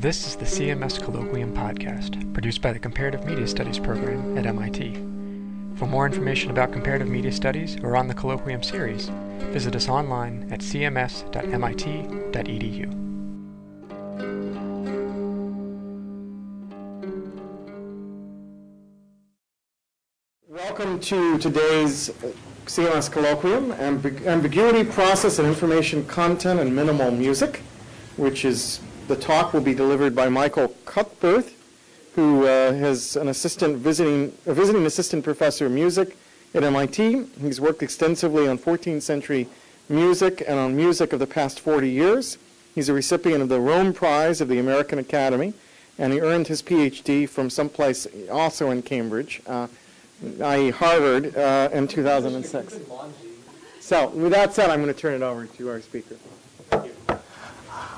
This is the CMS Colloquium podcast, produced by the Comparative Media Studies program at MIT. For more information about comparative media studies or on the Colloquium series, visit us online at cms.mit.edu. Welcome to today's CMS Colloquium, Ambig- Ambiguity, Process, and Information Content and Minimal Music, which is, the talk will be delivered by Michael Cuthbert, who uh, is an assistant visiting, a visiting assistant professor of music at MIT. He's worked extensively on 14th century music and on music of the past 40 years. He's a recipient of the Rome Prize of the American Academy, and he earned his PhD from someplace also in Cambridge. Uh, i.e. Harvard, uh, in 2006. So with that said, I'm going to turn it over to our speaker.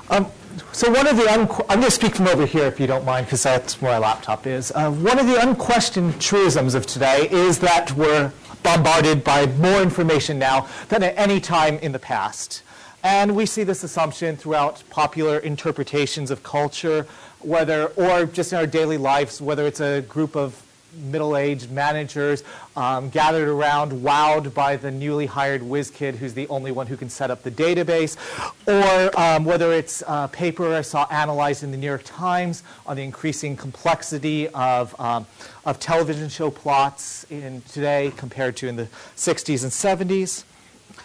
Um, so one of the, I'm going to speak from over here if you don't mind, because that's where my laptop is. Uh, one of the unquestioned truisms of today is that we're bombarded by more information now than at any time in the past. And we see this assumption throughout popular interpretations of culture, whether, or just in our daily lives, whether it's a group of middle-aged managers um, gathered around, wowed by the newly hired whiz kid who's the only one who can set up the database, or um, whether it's a paper I saw analyzed in the New York Times on the increasing complexity of, um, of television show plots in today compared to in the 60s and 70s.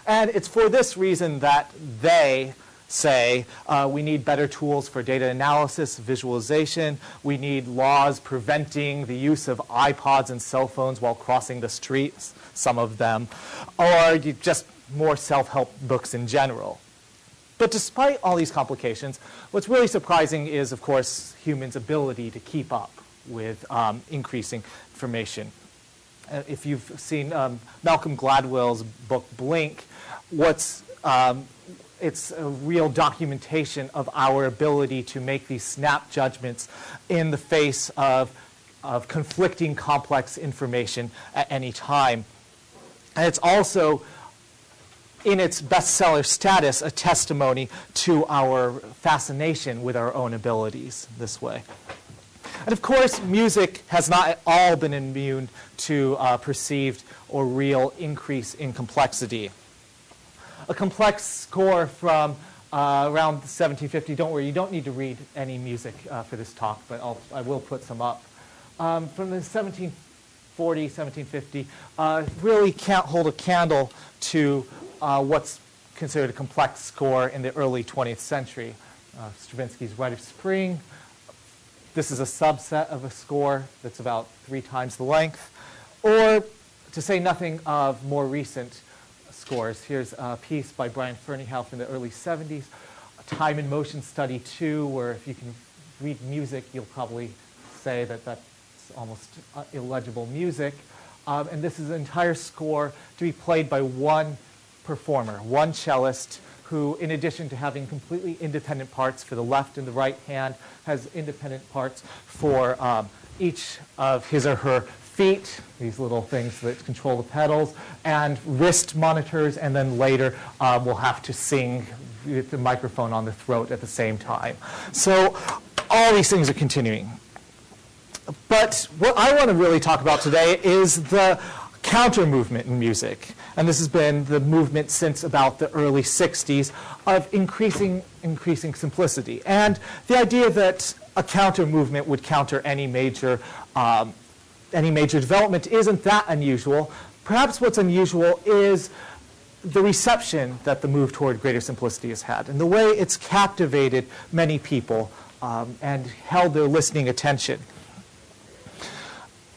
And it's for this reason that they say uh, we need better tools for data analysis, visualization. We need laws preventing the use of iPods and cell phones while crossing the streets, some of them, or just more self-help books in general. But despite all these complications, what's really surprising is, of course, humans' ability to keep up with um, increasing information. Uh, if you've seen um, Malcolm Gladwell's book Blink, what's um, it's a real documentation of our ability to make these snap judgments in the face of, of conflicting complex information at any time. And it's also, in its bestseller status, a testimony to our fascination with our own abilities this way. And of course, music has not at all been immune to uh, perceived or real increase in complexity a complex score from uh, around 1750. Don't worry, you don't need to read any music uh, for this talk, but I'll, I will put some up. Um, from the 1740, 1750, uh, really can't hold a candle to uh, what's considered a complex score in the early 20th century. Uh, Stravinsky's Rite of Spring. This is a subset of a score that's about three times the length. Or to say nothing of more recent scores. Here's a piece by Brian Ferneyhough in the early 70s, Time and Motion Study 2, where if you can read music, you'll probably say that that's almost uh, illegible music. Um, and this is an entire score to be played by one performer, one cellist, who, in addition to having completely independent parts for the left and the right hand, has independent parts for um, each of his or her feet, these little things that control the pedals, and wrist monitors, and then later uh, we'll have to sing with the microphone on the throat at the same time. So all these things are continuing. But what I want to really talk about today is the counter movement in music. And this has been the movement since about the early 60s of increasing, increasing simplicity. And the idea that a counter movement would counter any major um, any major development isn't that unusual. Perhaps what's unusual is the reception that the move toward greater simplicity has had and the way it's captivated many people um, and held their listening attention.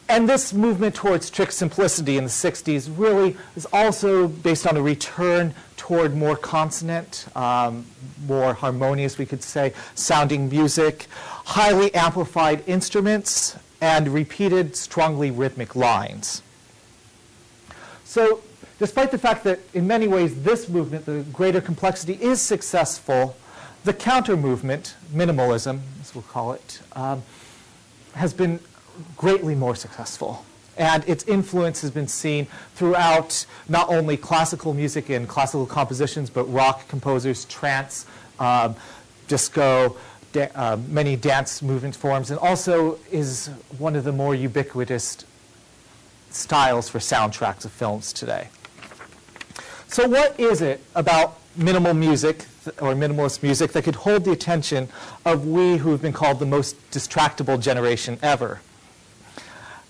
And this movement towards strict simplicity in the 60s really is also based on a return toward more consonant, um, more harmonious, we could say, sounding music, highly amplified instruments, and repeated strongly rhythmic lines. So despite the fact that in many ways this movement, the greater complexity, is successful, the counter movement, minimalism, as we'll call it, um, has been greatly more successful. And its influence has been seen throughout not only classical music and classical compositions, but rock composers, trance, um, disco, da- uh, many dance movement forms, and also is one of the more ubiquitous styles for soundtracks of films today. So, what is it about minimal music or minimalist music that could hold the attention of we who have been called the most distractible generation ever?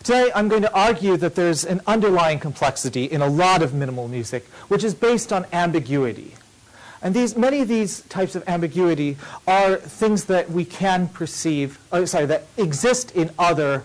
Today, I'm going to argue that there's an underlying complexity in a lot of minimal music, which is based on ambiguity. And these, many of these types of ambiguity are things that we can perceive, oh, sorry, that exist in other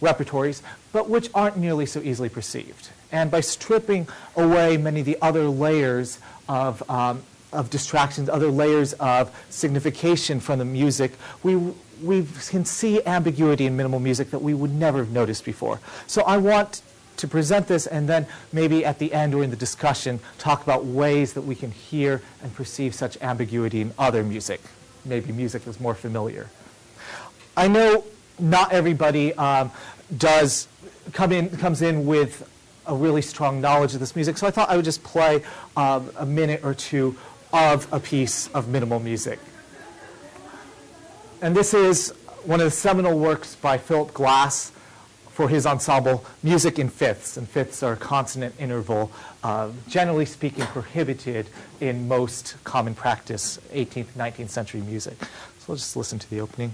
repertories, but which aren't nearly so easily perceived. And by stripping away many of the other layers of, um, of distractions, other layers of signification from the music, we, we can see ambiguity in minimal music that we would never have noticed before. So I want to present this and then maybe at the end or in the discussion talk about ways that we can hear and perceive such ambiguity in other music, maybe music that's more familiar. I know not everybody um, does come in, comes in with a really strong knowledge of this music, so I thought I would just play um, a minute or two of a piece of minimal music. And this is one of the seminal works by Philip Glass for his ensemble, Music in Fifths. And fifths are a consonant interval, uh, generally speaking, prohibited in most common practice 18th, 19th century music. So we'll just listen to the opening.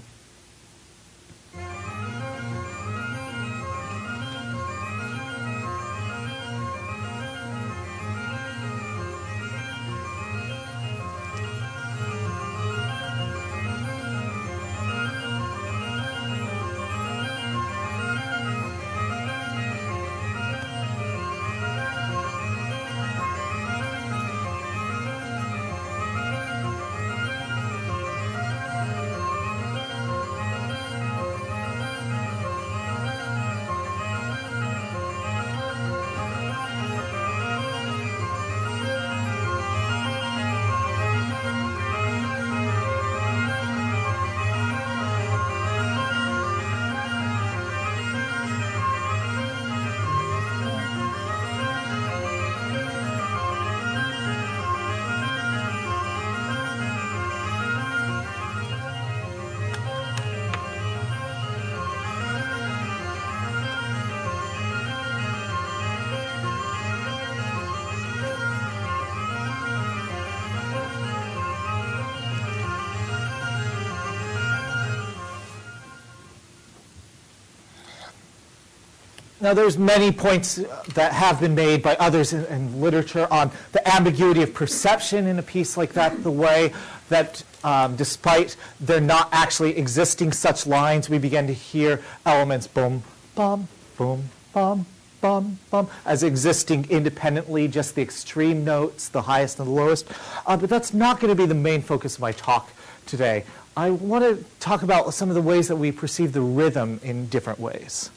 Now, there's many points that have been made by others in, in, literature on the ambiguity of perception in a piece like that, the way that um, despite there not actually existing such lines, we begin to hear elements boom, bum, boom, bum, bum, bum, as existing independently, just the extreme notes, the highest and the lowest. Uh, but that's not going to be the main focus of my talk today. I want to talk about some of the ways that we perceive the rhythm in different ways.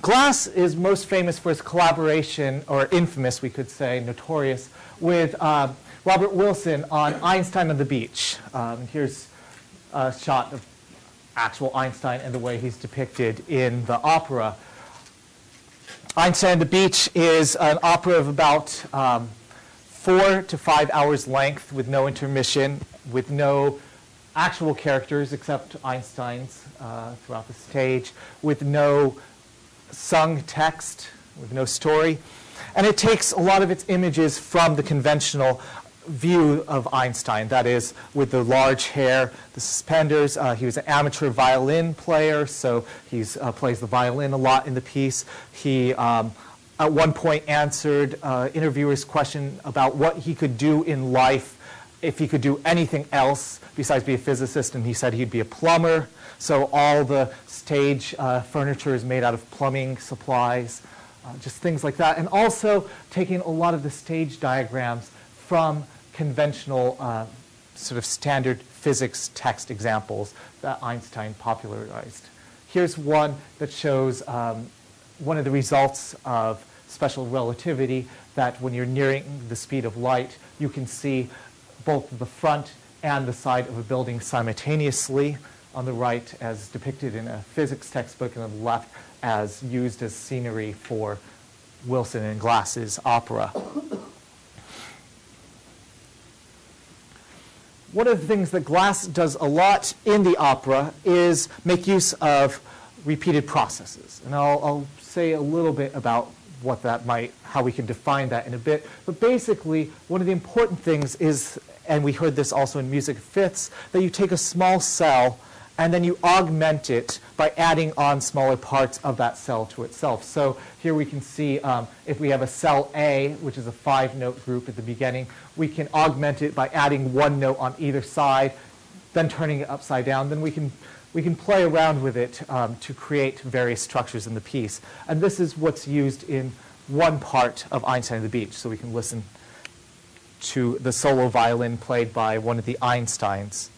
Glass is most famous for his collaboration, or infamous, we could say, notorious, with uh, Robert Wilson on Einstein on the Beach. Um, here's a shot of actual Einstein and the way he's depicted in the opera. Einstein on the Beach is an opera of about um, four to five hours length with no intermission, with no actual characters except Einstein's uh, throughout the stage, with no sung text with no story. And it takes a lot of its images from the conventional view of Einstein, that is, with the large hair, the suspenders. Uh, he was an amateur violin player, so he uh, plays the violin a lot in the piece. He, um, at one point, answered uh, interviewers' question about what he could do in life if he could do anything else besides be a physicist, and he said he'd be a plumber. So all the stage uh, furniture is made out of plumbing supplies, uh, just things like that. And also taking a lot of the stage diagrams from conventional uh, sort of standard physics text examples that Einstein popularized. Here's one that shows um, one of the results of special relativity that when you're nearing the speed of light, you can see both the front and the side of a building simultaneously on the right as depicted in a physics textbook, and on the left as used as scenery for Wilson and Glass's opera. one of the things that Glass does a lot in the opera is make use of repeated processes. And I'll, I'll say a little bit about what that might, how we can define that in a bit. But basically, one of the important things is, and we heard this also in music fifths, that you take a small cell and then you augment it by adding on smaller parts of that cell to itself. So here we can see um, if we have a cell A, which is a five-note group at the beginning, we can augment it by adding one note on either side, then turning it upside down. Then we can, we can play around with it um, to create various structures in the piece. And this is what's used in one part of Einstein on the Beach. So we can listen to the solo violin played by one of the Einsteins.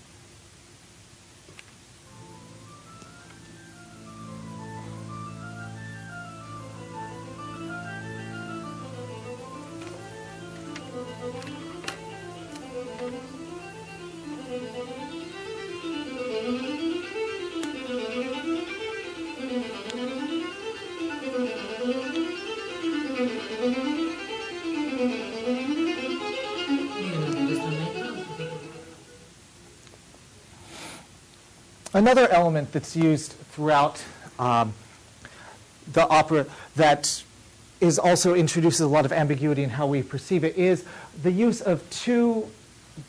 Another element that's used throughout um, the opera that is also introduces a lot of ambiguity in how we perceive it is the use of two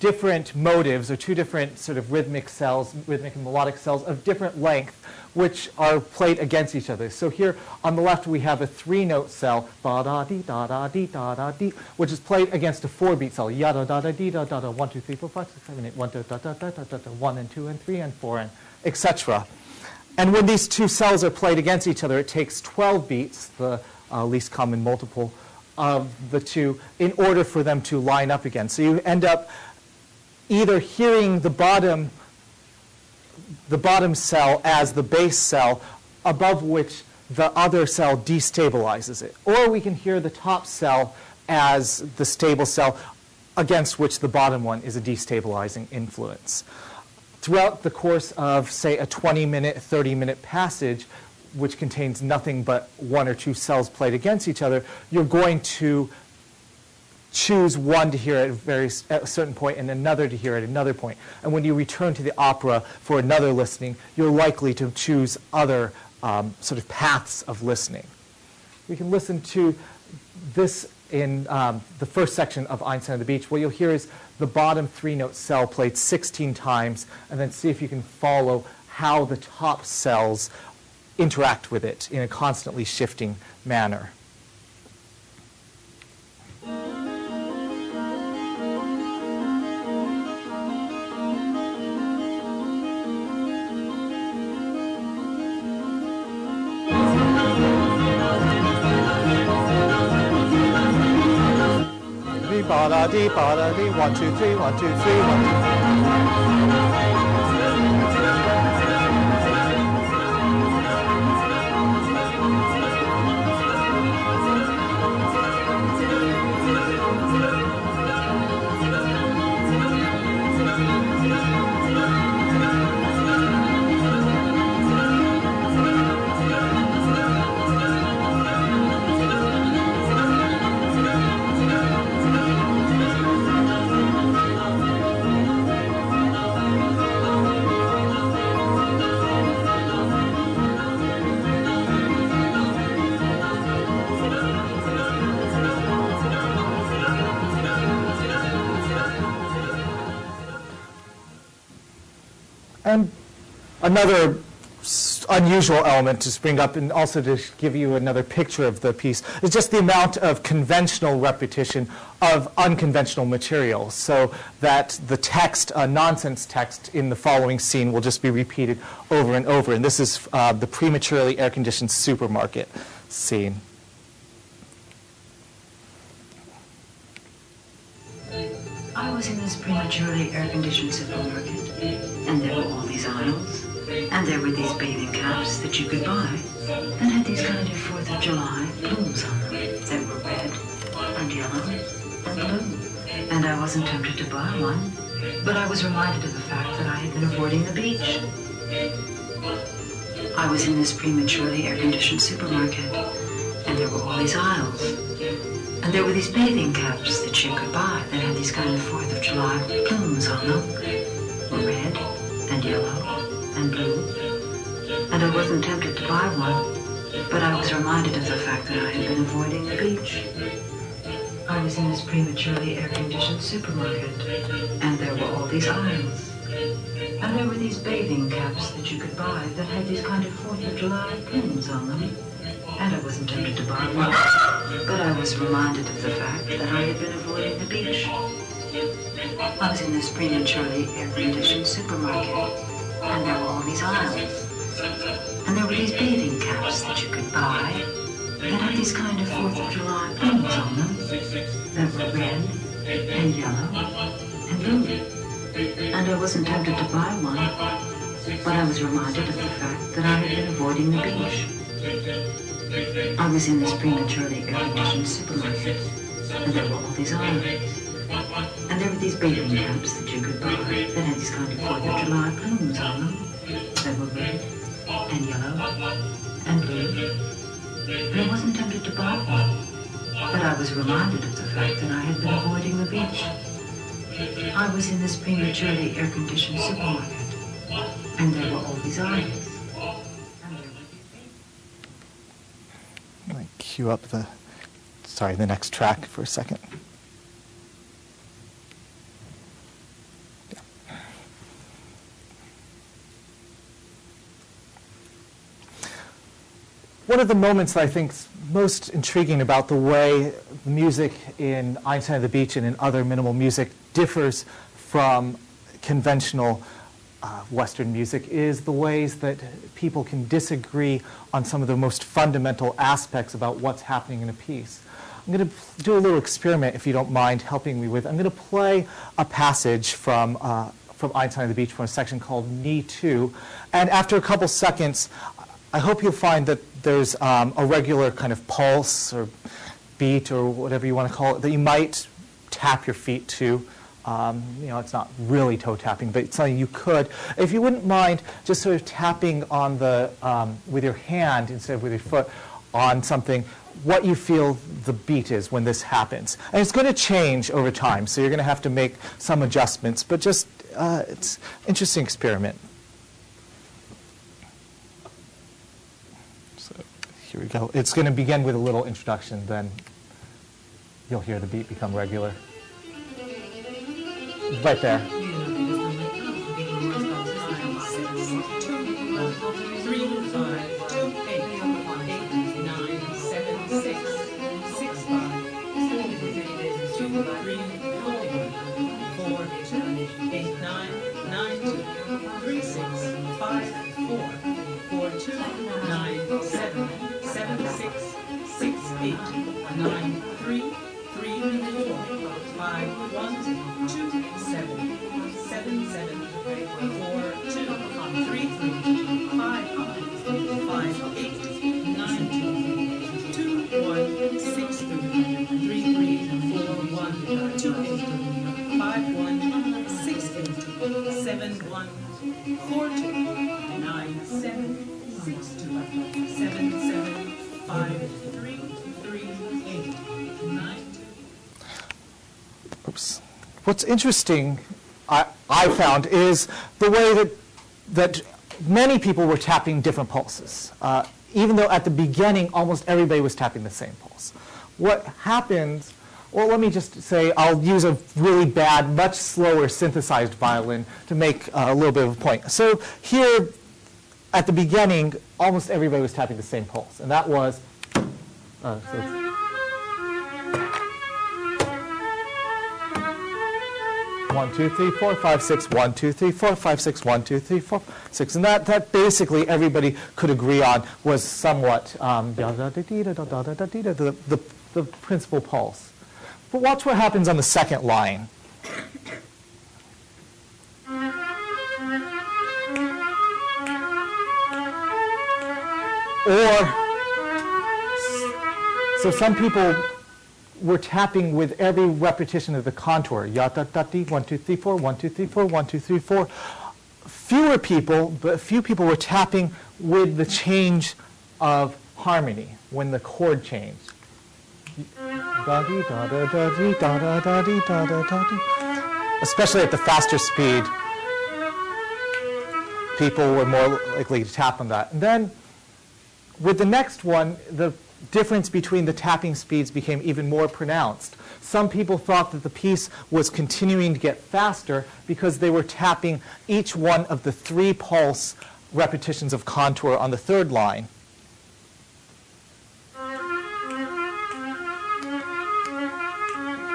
different motives or two different sort of rhythmic cells, rhythmic and melodic cells of different length, which are played against each other. So here on the left we have a three-note cell, ba da dee da da dee da da dee, which is played against a four-beat cell, ya da da da dee da da da one two three four five six seven eight one da da da da da da da one and two and three and four and etc. And when these two cells are played against each other, it takes 12 beats, the uh, least common multiple of the two, in order for them to line up again. So you end up either hearing the bottom, the bottom cell as the base cell, above which the other cell destabilizes it. Or we can hear the top cell as the stable cell against which the bottom one is a destabilizing influence throughout the course of, say, a 20 minute, 30 minute passage, which contains nothing but one or two cells played against each other, you're going to choose one to hear at at a certain point and another to hear at another point. And when you return to the opera for another listening, you're likely to choose other um, sort of paths of listening. We can listen to this in um, the first section of Einstein on the Beach. What you'll hear is the bottom three note cell played 16 times, and then see if you can follow how the top cells interact with it in a constantly shifting manner. Ba da dee ba da dee one two three one two three one two three. Another unusual element to spring up and also to give you another picture of the piece is just the amount of conventional repetition of unconventional material so that the text, a nonsense text in the following scene will just be repeated over and over. And this is uh, the prematurely air-conditioned supermarket scene. July plumes on them They were red and yellow and blue. And I wasn't tempted to buy one, but I was reminded of the fact that I had been avoiding the beach. I was in this prematurely air-conditioned supermarket, and there were all these aisles, And there were these bathing caps that you could buy that had these kind of Fourth of July plumes on them. Red and yellow and blue. And I wasn't tempted to buy one, but I was reminded of the fact that I had been avoiding the beach. I was in this prematurely air-conditioned supermarket, and there were all these aisles. And there were these bathing caps that you could buy that had these kind of Fourth of July pins on them. And I wasn't tempted to buy one, but I was reminded of the fact that I had been avoiding the beach. I was in this prematurely air-conditioned supermarket, and there were all these aisles. And there were these bathing caps that you could buy that had these kind of Fourth of July pins on them that were red and yellow and blue. And I wasn't tempted to buy one, but I was reminded of the fact that I had been avoiding the beach. I was in this prematurely air-conditioned supermarket, and there were all these aisles. And there were these bathing caps that you could buy that had these kind of Fourth of July plumes on them that were red and yellow and blue. I wasn't tempted to buy one, but I was reminded of the fact that I had been avoiding the beach. I was in this prematurely air-conditioned supermarket, and there were all these there were me cue up the, sorry, the next track for a second. One of the moments that I think is most intriguing about the way music in Einstein at the Beach and in other minimal music differs from conventional uh, Western music is the ways that people can disagree on some of the most fundamental aspects about what's happening in a piece. I'm going to do a little experiment, if you don't mind helping me with. I'm going to play a passage from, uh, from Einstein at the Beach from a section called Knee 2. And after a couple seconds, I hope you'll find that there's um, a regular kind of pulse or beat or whatever you want to call it that you might tap your feet to. Um, you know, it's not really toe tapping, but it's something you could. If you wouldn't mind just sort of tapping on the, um, with your hand instead of with your foot on something, what you feel the beat is when this happens. And it's going to change over time, so you're going to have to make some adjustments, but just, uh, it's interesting experiment. Here we go. It's going to begin with a little introduction, then you'll hear the beat become regular. Right there. Five, one, two, seven, seven, seven, four, two, three, three, five, five, eight, nine, two, two, one, six, three, three, three, four, one, two, eight, five, one, six, eight, seven, one, four, two, nine, seven, six, two, seven, seven, five, three, What's interesting, I, I found, is the way that, that many people were tapping different pulses, uh, even though at the beginning almost everybody was tapping the same pulse. What happens, well, let me just say I'll use a really bad, much slower synthesized violin to make uh, a little bit of a point. So here, at the beginning, almost everybody was tapping the same pulse, and that was, uh, so One, two, three, four, five, six. One, two, three, four, five, six. One, two, three, four, six. And that, that basically everybody could agree on was somewhat um, the, the, the principal pulse. But watch what happens on the second line. Or, so some people were tapping with every repetition of the contour. Ya da da dee, one, two, three, four, one, two, three, four, one, two, three, four. Fewer people, but few people were tapping with the change of harmony when the chord changed. Especially at the faster speed, people were more likely to tap on that. And then with the next one, the difference between the tapping speeds became even more pronounced. Some people thought that the piece was continuing to get faster because they were tapping each one of the three pulse repetitions of contour on the third line.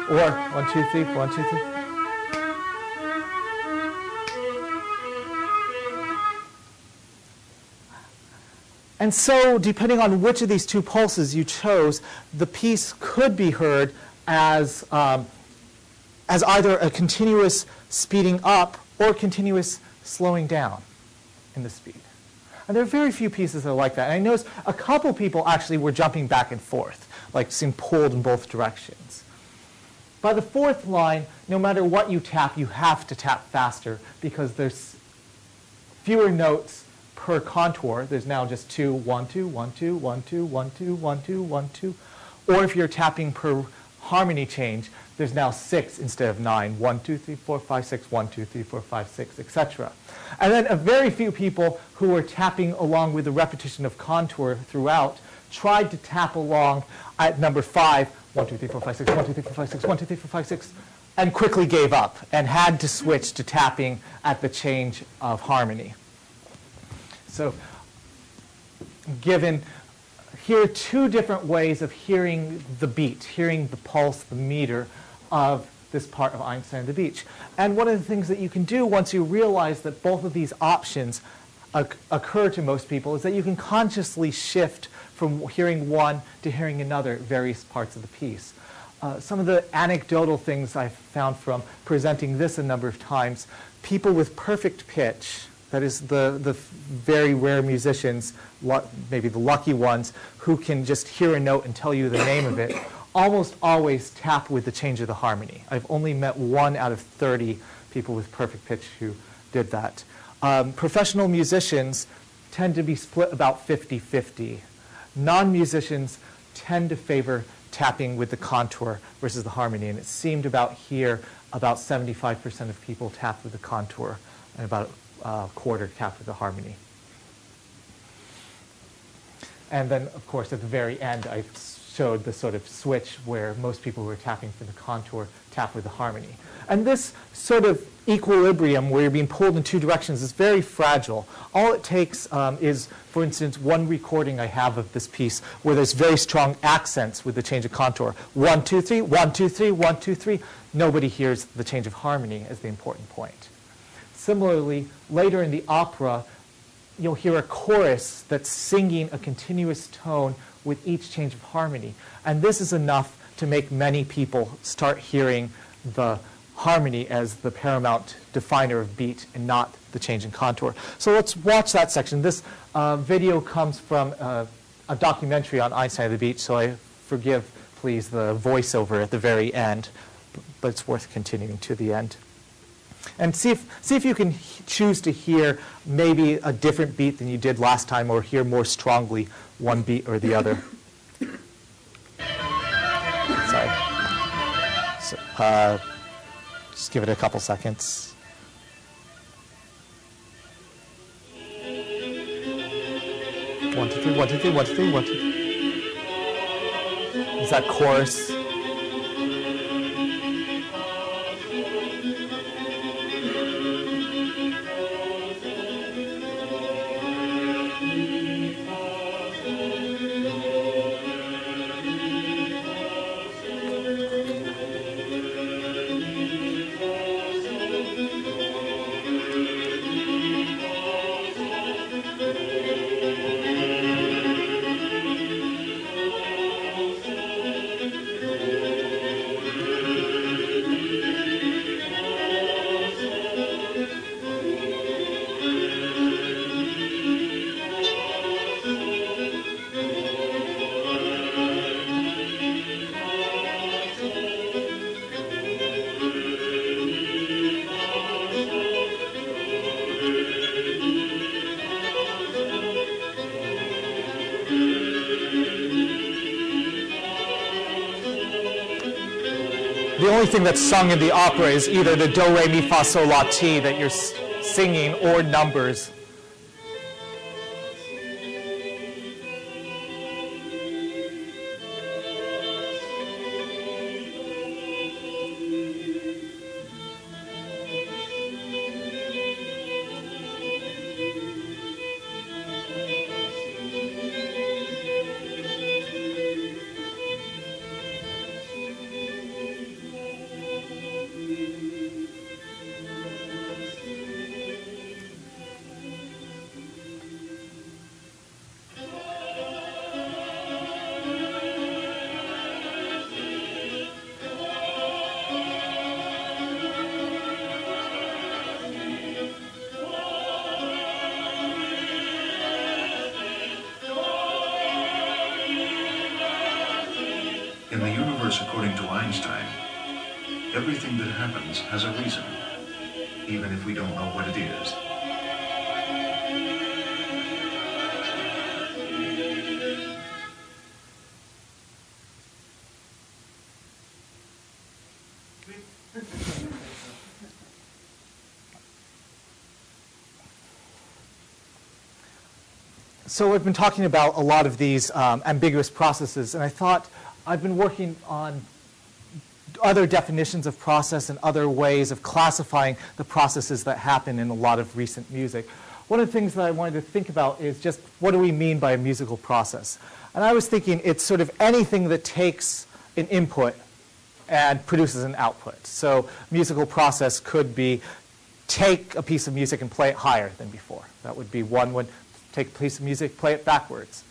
Or one, two, three, one, two, three. And so, depending on which of these two pulses you chose, the piece could be heard as, um, as either a continuous speeding up or continuous slowing down in the speed. And there are very few pieces that are like that. And I noticed a couple people actually were jumping back and forth, like seemed pulled in both directions. By the fourth line, no matter what you tap, you have to tap faster because there's fewer notes per contour. There's now just two, one, two, one, two, one, two, one, two, one, two, one, two. Or if you're tapping per harmony change, there's now six instead of nine. One, two, three, four, five, six, one, two, three, four, five, six, etc. And then a very few people who were tapping along with the repetition of contour throughout tried to tap along at number five, one, two, three, four, five, six, one, two, three, four, five, six, one, two, three, four, five, six, and quickly gave up and had to switch to tapping at the change of harmony. So given, here are two different ways of hearing the beat, hearing the pulse, the meter of this part of Einstein the Beach. And one of the things that you can do once you realize that both of these options occur to most people is that you can consciously shift from hearing one to hearing another various parts of the piece. Uh, some of the anecdotal things I've found from presenting this a number of times, people with perfect pitch, that is the, the very rare musicians, maybe the lucky ones, who can just hear a note and tell you the name of it, almost always tap with the change of the harmony. I've only met one out of 30 people with perfect pitch who did that. Um, professional musicians tend to be split about 50-50. Non-musicians tend to favor tapping with the contour versus the harmony. And it seemed about here, about 75% of people tap with the contour and about uh, quarter the harmony. And then, of course, at the very end, I showed the sort of switch where most people who are tapping for the contour tap with the harmony. And this sort of equilibrium where you're being pulled in two directions is very fragile. All it takes um, is, for instance, one recording I have of this piece where there's very strong accents with the change of contour. One, two, three, one, two, three, one, two, three. Nobody hears the change of harmony as the important point. Similarly, later in the opera, you'll hear a chorus that's singing a continuous tone with each change of harmony. And this is enough to make many people start hearing the harmony as the paramount definer of beat and not the change in contour. So let's watch that section. This uh, video comes from uh, a documentary on Einstein of the Beach, so I forgive, please, the voiceover at the very end, but it's worth continuing to the end. And see if, see if you can choose to hear maybe a different beat than you did last time or hear more strongly one beat or the other. Sorry. So, uh, just give it a couple seconds. One, two, three, one, two, three, one, two, three, one, two, three. Is that chorus? That's sung in the opera is either the do, re, mi, fa, sol, la, ti that you're singing or numbers. Einstein, everything that happens has a reason, even if we don't know what it is. So I've been talking about a lot of these um, ambiguous processes, and I thought I've been working on other definitions of process and other ways of classifying the processes that happen in a lot of recent music. One of the things that I wanted to think about is just what do we mean by a musical process? And I was thinking it's sort of anything that takes an input and produces an output. So musical process could be take a piece of music and play it higher than before. That would be one would take a piece of music, play it backwards.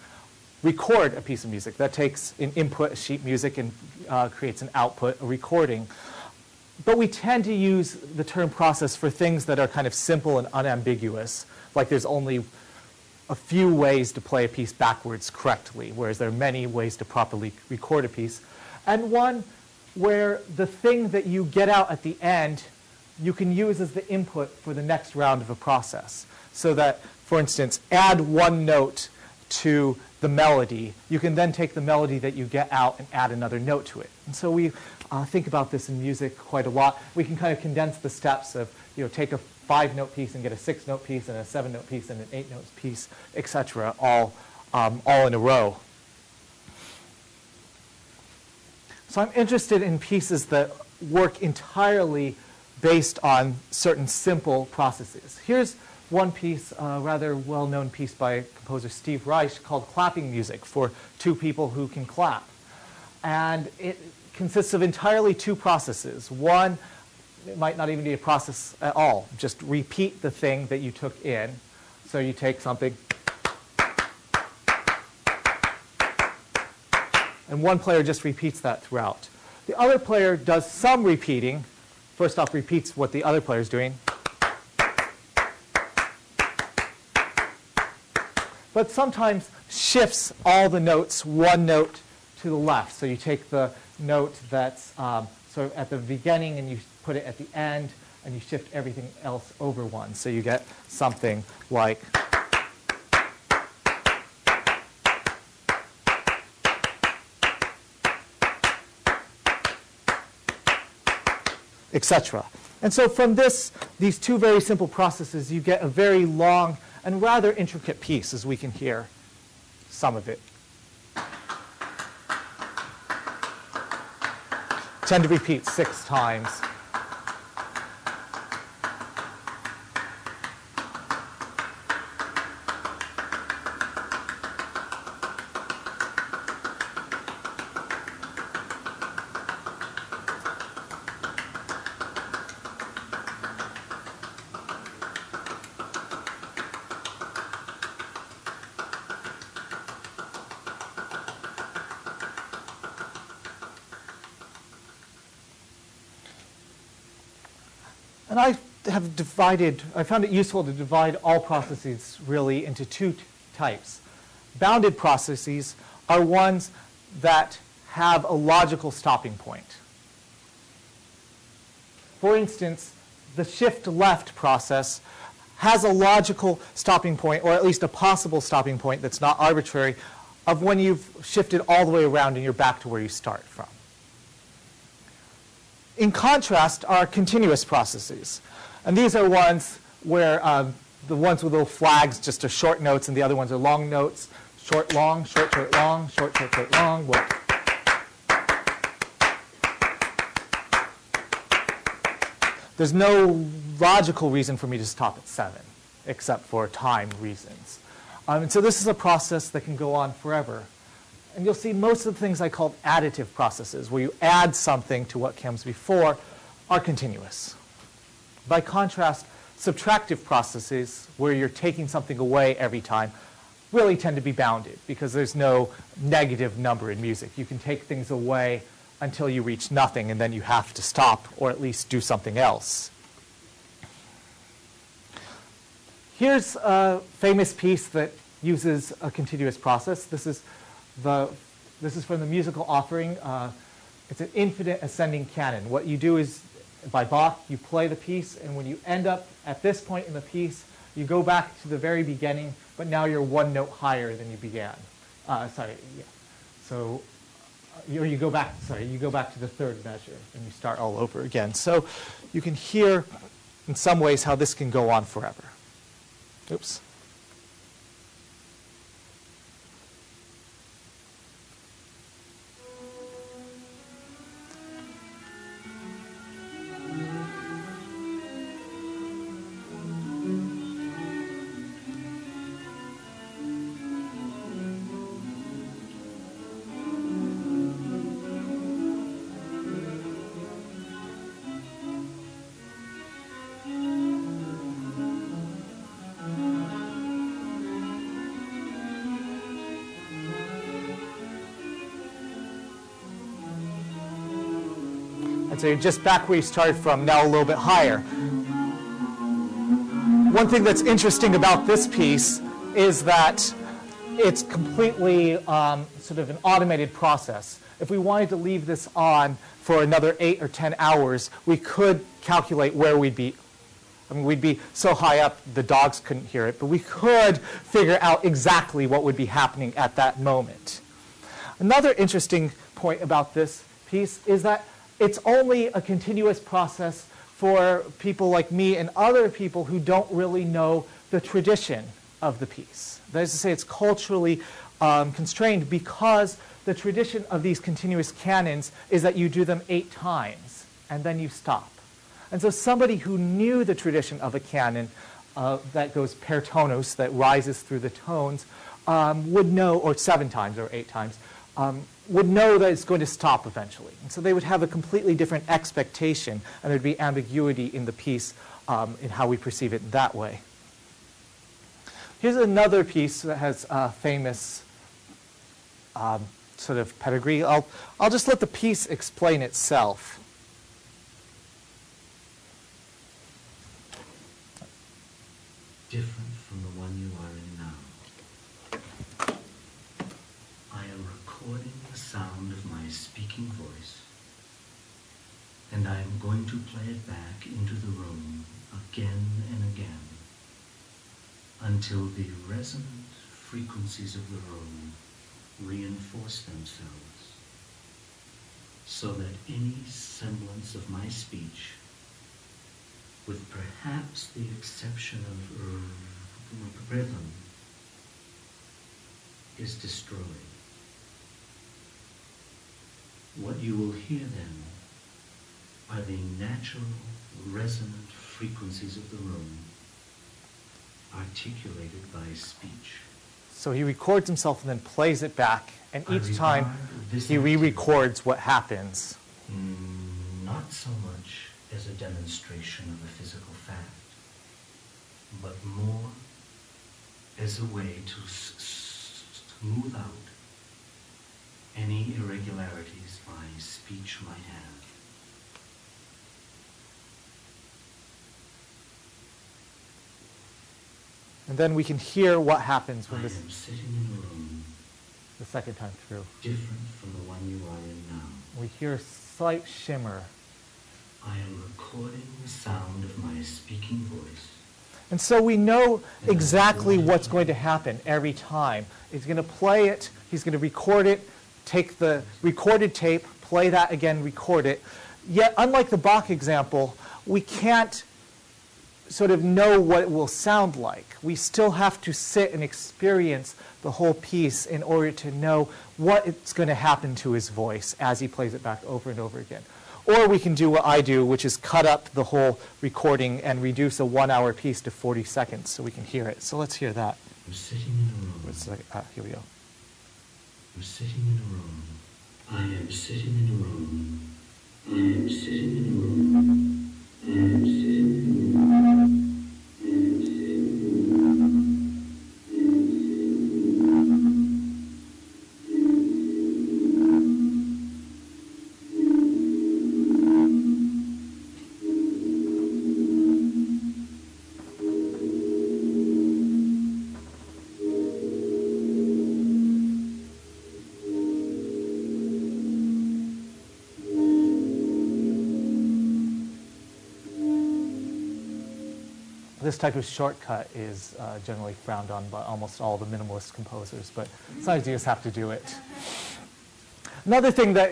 Record a piece of music. That takes an input, sheet music, and uh, creates an output, a recording. But we tend to use the term process for things that are kind of simple and unambiguous, like there's only a few ways to play a piece backwards correctly, whereas there are many ways to properly record a piece. And one where the thing that you get out at the end you can use as the input for the next round of a process. So that, for instance, add one note to the melody. You can then take the melody that you get out and add another note to it. And so we uh, think about this in music quite a lot. We can kind of condense the steps of, you know, take a five-note piece and get a six-note piece and a seven-note piece and an eight-note piece, etc., all, um, all in a row. So I'm interested in pieces that work entirely based on certain simple processes. Here's one piece, a rather well-known piece by composer Steve Reich called Clapping Music for Two People Who Can Clap. And it consists of entirely two processes. One, it might not even be a process at all. Just repeat the thing that you took in. So you take something, and one player just repeats that throughout. The other player does some repeating. First off, repeats what the other player is doing. But sometimes shifts all the notes one note to the left. So you take the note that's um, sort of at the beginning and you put it at the end, and you shift everything else over one. So you get something like. etc. And so from this, these two very simple processes, you get a very long and rather intricate piece, as we can hear some of it. Tend to repeat six times. And I have divided, I found it useful to divide all processes really into two types. Bounded processes are ones that have a logical stopping point. For instance, the shift left process has a logical stopping point, or at least a possible stopping point that's not arbitrary, of when you've shifted all the way around and you're back to where you start from. In contrast are continuous processes. And these are ones where um, the ones with little flags just are short notes and the other ones are long notes. Short, long, short, short, long, short, short, short, long. Well, There's no logical reason for me to stop at 7, except for time reasons. Um, and so this is a process that can go on forever. And you'll see most of the things I call additive processes, where you add something to what comes before, are continuous. By contrast, subtractive processes, where you're taking something away every time, really tend to be bounded because there's no negative number in music. You can take things away until you reach nothing, and then you have to stop or at least do something else. Here's a famous piece that uses a continuous process. This is, the, this is from the musical offering. Uh, it's an infinite ascending canon. What you do is, by Bach, you play the piece, and when you end up at this point in the piece, you go back to the very beginning, but now you're one note higher than you began. Uh, sorry, yeah. So or you go back, sorry, you go back to the third measure and you start all over again. So you can hear in some ways how this can go on forever. Oops. And so you're just back where you started from, now a little bit higher. One thing that's interesting about this piece is that it's completely um, sort of an automated process. If we wanted to leave this on for another eight or 10 hours, we could calculate where we'd be. I mean, we'd be so high up the dogs couldn't hear it, but we could figure out exactly what would be happening at that moment. Another interesting point about this piece is that it's only a continuous process for people like me and other people who don't really know the tradition of the piece. That is to say, it's culturally um, constrained because the tradition of these continuous canons is that you do them eight times and then you stop. And so somebody who knew the tradition of a canon uh, that goes per tonos, that rises through the tones, um, would know, or seven times or eight times, um, would know that it's going to stop eventually. And so they would have a completely different expectation, and there'd be ambiguity in the piece um, in how we perceive it that way. Here's another piece that has a famous um, sort of pedigree. I'll, I'll just let the piece explain itself. Different from the one you are in now. I am recording the sound of my speaking voice, and I am going to play it back into the room again and again until the resonant frequencies of the room reinforce themselves so that any semblance of my speech, with perhaps the exception of r- rhythm, is destroyed. What you will hear then are the natural resonant frequencies of the room articulated by speech. So he records himself and then plays it back, and each time he re-records what happens. Mm, Not so much as a demonstration of a physical fact, but more as a way to smooth out any irregularities my speech might have. And then we can hear what happens when this am sitting in a room the second time through. different from the one you are in now. We hear a slight shimmer. I am recording the sound of my speaking voice. And so we know exactly what's going to happen every time. He's going to play it, he's going to record it, take the recorded tape, play that again, record it. Yet, unlike the Bach example, we can't sort of know what it will sound like. We still have to sit and experience the whole piece in order to know what it's going to happen to his voice as he plays it back over and over again. Or we can do what I do, which is cut up the whole recording and reduce a one hour piece to 40 seconds so we can hear it. So let's hear that. I'm sitting in a room. It's like, uh, here we go. I'm sitting in a room. I am sitting in a room. I am sitting in a room. Mm-hmm. Of shortcut is uh, generally frowned on by almost all the minimalist composers, but sometimes you just have to do it. Another thing that,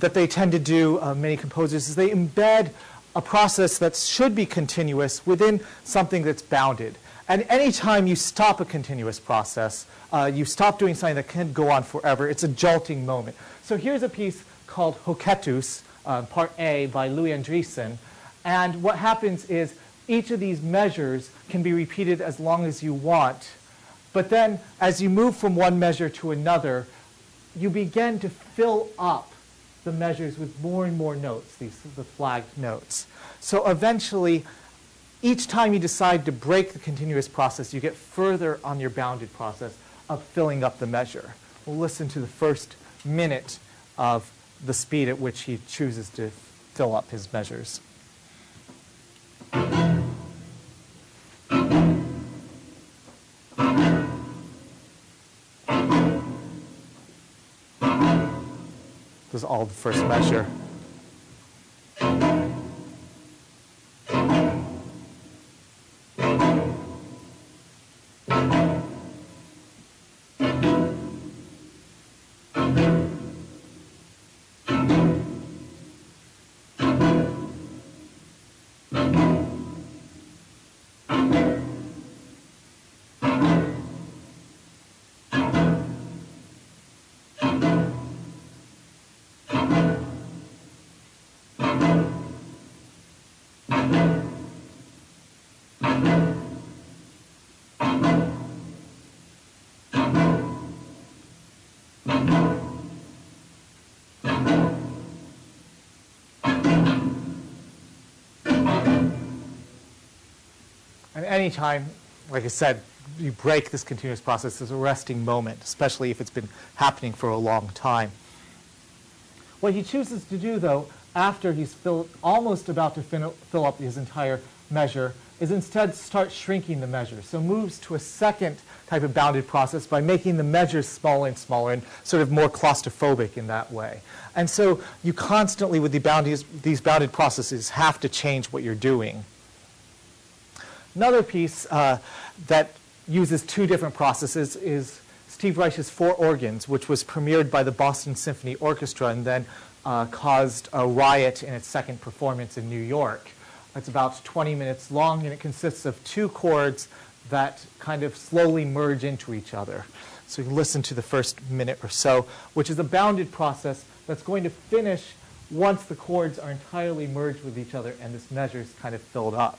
that they tend to do, uh, many composers, is they embed a process that should be continuous within something that's bounded. And anytime you stop a continuous process, uh, you stop doing something that can go on forever, it's a jolting moment. So here's a piece called Hoketus, uh, Part A by Louis Andriessen. And what happens is each of these measures can be repeated as long as you want. But then, as you move from one measure to another, you begin to fill up the measures with more and more notes, these the flagged notes. So eventually, each time you decide to break the continuous process, you get further on your bounded process of filling up the measure. We'll listen to the first minute of the speed at which he chooses to fill up his measures. This is all the first measure. And anytime, like I said, you break this continuous process, there's a resting moment, especially if it's been happening for a long time. What he chooses to do, though, after he's almost about to fill up his entire measure, is instead start shrinking the measure. So moves to a second type of bounded process by making the measures smaller and smaller and sort of more claustrophobic in that way. And so you constantly, with the boundies, these bounded processes, have to change what you're doing. Another piece uh, that uses two different processes is Steve Reich's Four Organs, which was premiered by the Boston Symphony Orchestra and then uh, caused a riot in its second performance in New York. It's about 20 minutes long and it consists of two chords that kind of slowly merge into each other. So you listen to the first minute or so, which is a bounded process that's going to finish once the chords are entirely merged with each other and this measure is kind of filled up.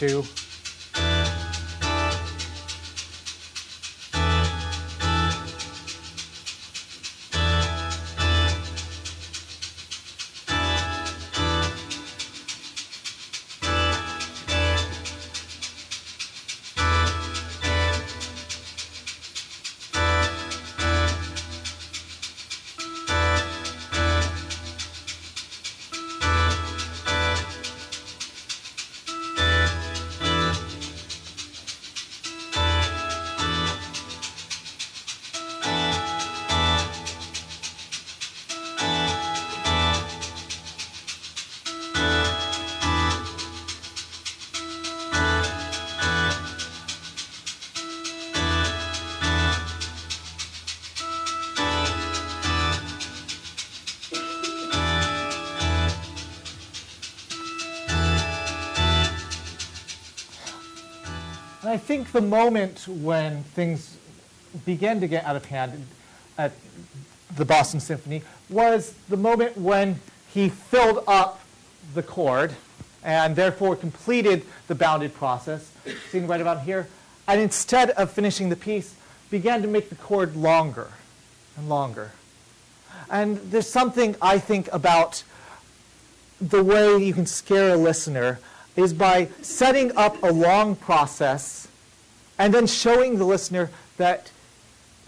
Two. Think the moment when things began to get out of hand at the Boston Symphony was the moment when he filled up the chord and therefore completed the bounded process, seen right about here, and instead of finishing the piece, began to make the chord longer and longer. And there's something I think about the way you can scare a listener is by setting up a long process and then showing the listener that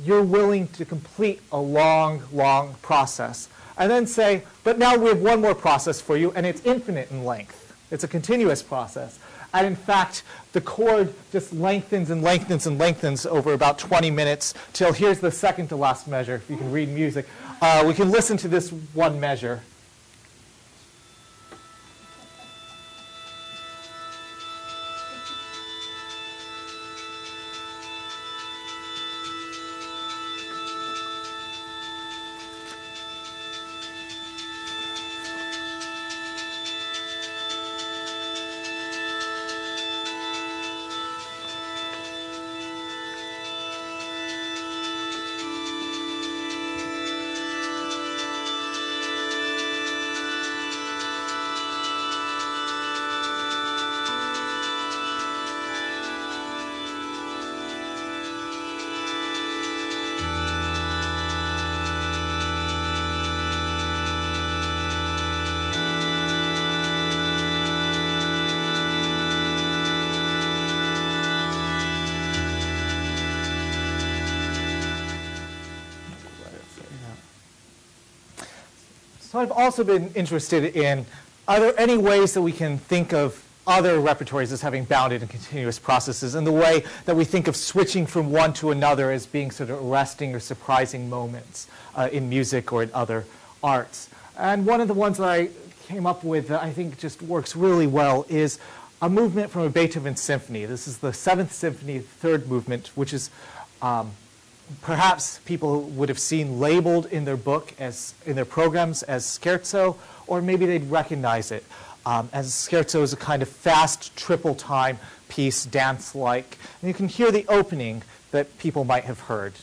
you're willing to complete a long, long process. And then say, but now we have one more process for you, and it's infinite in length. It's a continuous process. And in fact, the chord just lengthens and lengthens and lengthens over about 20 minutes till here's the second to last measure, if you can read music. Uh, we can listen to this one measure. Also been interested in, are there any ways that we can think of other repertories as having bounded and continuous processes and the way that we think of switching from one to another as being sort of arresting or surprising moments uh, in music or in other arts. And one of the ones that I came up with that I think just works really well is a movement from a Beethoven symphony. This is the Seventh Symphony, third movement, which is um, perhaps people would have seen labeled in their book as in their programs as scherzo, or maybe they'd recognize it um, as scherzo is a kind of fast triple time piece, dance-like. And you can hear the opening that people might have heard.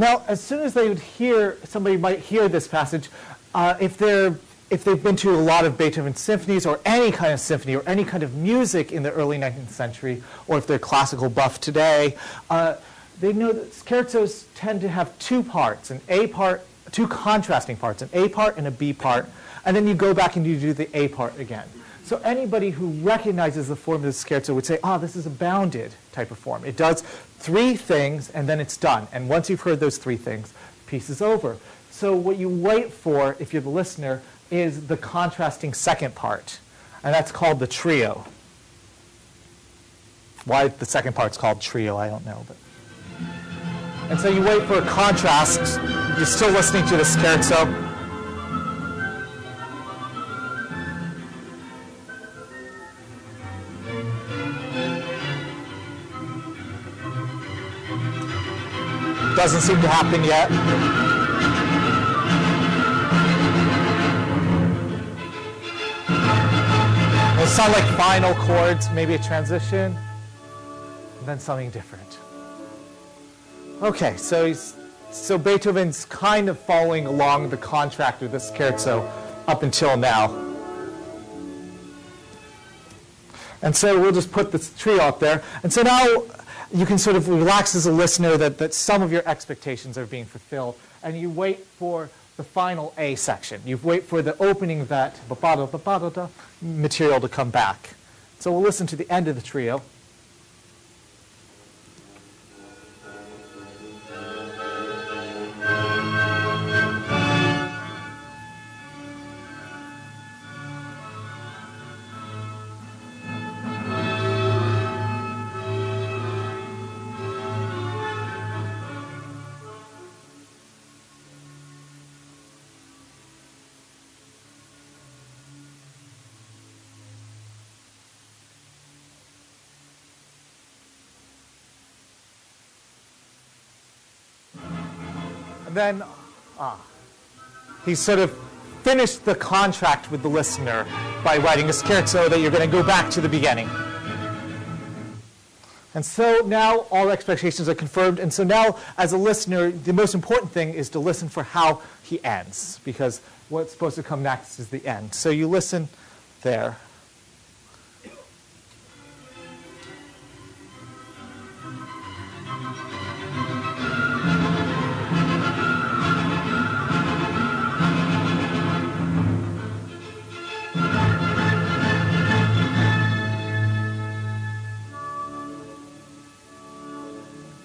Now, as soon as they would hear, somebody might hear this passage, uh, if they're if they've been to a lot of Beethoven symphonies or any kind of symphony or any kind of music in the early 19th century, or if they're classical buff today, uh, they know that scherzos tend to have two parts, an A part, two contrasting parts, an A part and a B part, and then you go back and you do the A part again. So anybody who recognizes the form of the scherzo would say, ah, oh, this is a bounded type of form. It does three things and then it's done. And once you've heard those three things, the piece is over. So what you wait for, if you're the listener, is the contrasting second part. And that's called the trio. Why the second part's called trio, I don't know. But. And so you wait for a contrast. You're still listening to the scherzo. Doesn't seem to happen yet. It sound like final chords, maybe a transition, and then something different. Okay, so he's, so Beethoven's kind of following along the contract of the scherzo up until now. And so we'll just put this trio up there. And so now you can sort of relax as a listener that, that some of your expectations are being fulfilled. And you wait for the final A section. You wait for the opening of that material to come back. So we'll listen to the end of the trio. And then, ah, he's sort of finished the contract with the listener by writing a scherzo that you're going to go back to the beginning. And so now all expectations are confirmed. And so now, as a listener, the most important thing is to listen for how he ends, because what's supposed to come next is the end. So you listen there.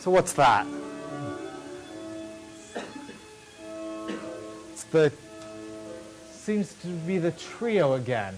So what's that? It's the seems to be the trio again.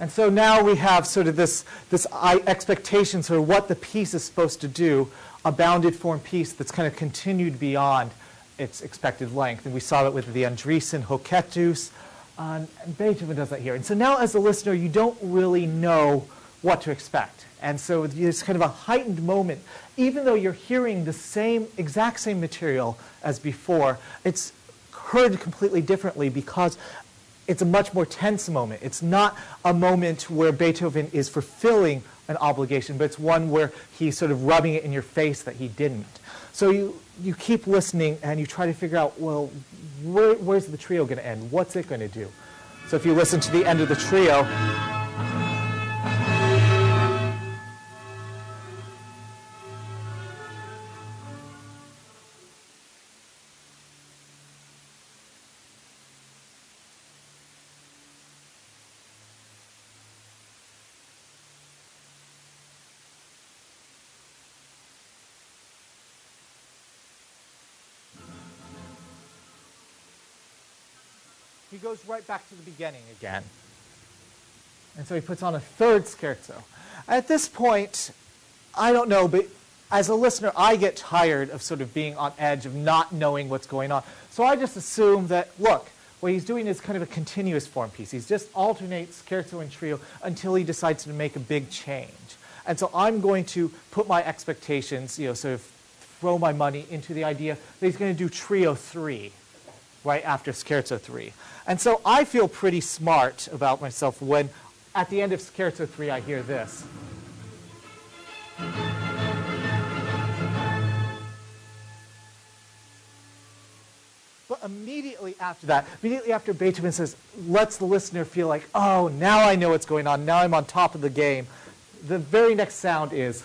And so now we have sort of this, this expectation, sort of what the piece is supposed to do, a bounded form piece that's kind of continued beyond its expected length. And we saw that with the Andriessen Hoketus, um, and Beethoven does that here. And so now as a listener, you don't really know what to expect. And so there's kind of a heightened moment. Even though you're hearing the same, exact same material as before, it's heard completely differently because it's a much more tense moment. It's not a moment where Beethoven is fulfilling an obligation, but it's one where he's sort of rubbing it in your face that he didn't. So you, you keep listening and you try to figure out, well, where, where's the trio going to end? What's it going to do? So if you listen to the end of the trio, goes right back to the beginning again. And so he puts on a third scherzo. At this point, I don't know, but as a listener, I get tired of sort of being on edge, of not knowing what's going on. So I just assume that, look, what he's doing is kind of a continuous form piece. He's just alternates scherzo and trio until he decides to make a big change. And so I'm going to put my expectations, you know, sort of throw my money into the idea that he's going to do trio three right after scherzo three. And so I feel pretty smart about myself when at the end of scherzo three I hear this. But immediately after that, immediately after Beethoven says, lets the listener feel like, oh, now I know what's going on, now I'm on top of the game, the very next sound is.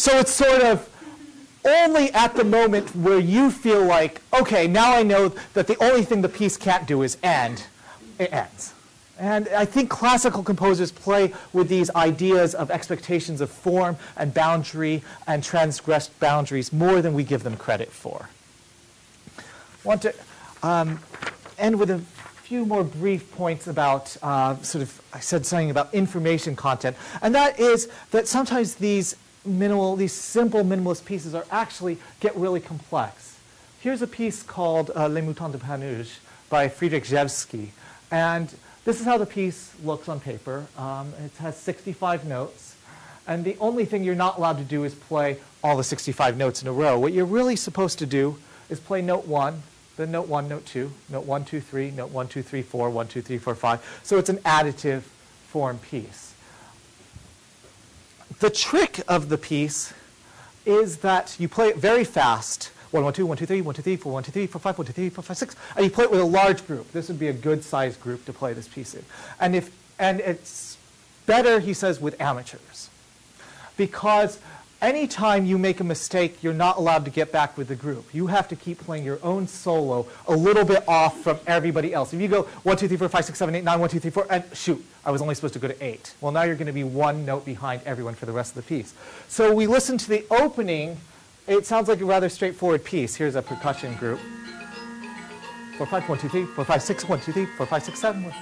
So it's sort of only at the moment where you feel like, okay, now I know that the only thing the piece can't do is end, it ends. And I think classical composers play with these ideas of expectations of form and boundary and transgressed boundaries more than we give them credit for. I want to um, end with a few more brief points about uh, sort of, I said something about information content, and that is that sometimes these minimal, these simple minimalist pieces are actually get really complex. Here's a piece called uh, Les Moutons de Panurge by Frederic Rzewski. And this is how the piece looks on paper. Um, it has 65 notes. And the only thing you're not allowed to do is play all the 65 notes in a row. What you're really supposed to do is play note one, then note one, note two, note one, two, three, note one, two, three, four, one, two, three, four, five. So it's an additive form piece. The trick of the piece is that you play it very fast. 1, 1, 2, 1, 2, 3, 1, 2, 3, 4, 1, 2, 3, 4, 5, 1, 2, 3, 4, 5, 6. And you play it with a large group. This would be a good sized group to play this piece in. And, if, and it's better, he says, with amateurs. Because anytime you make a mistake, you're not allowed to get back with the group. You have to keep playing your own solo a little bit off from everybody else. If you go 1, 2, 3, 4, 5, 6, 7, 8, 9, 1, 2, 3, 4, and shoot, I was only supposed to go to 8. Well, now you're going to be one note behind everyone for the rest of the piece. So we listen to the opening. It sounds like a rather straightforward piece. Here's a percussion group. 4, 5, 1, 2, 3, 4, 5, 6, 1, 2, 3, 4, 5, 6, 7. 1.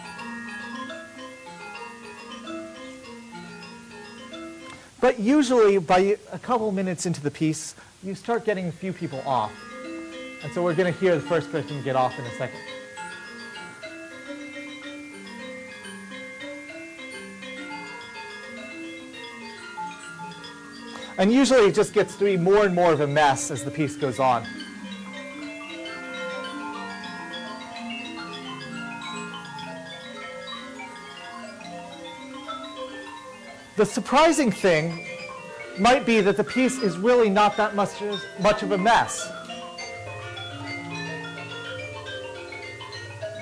But usually, by a couple minutes into the piece, you start getting a few people off. And so we're going to hear the first person get off in a second. And usually it just gets to be more and more of a mess as the piece goes on. The surprising thing might be that the piece is really not that much, much of a mess.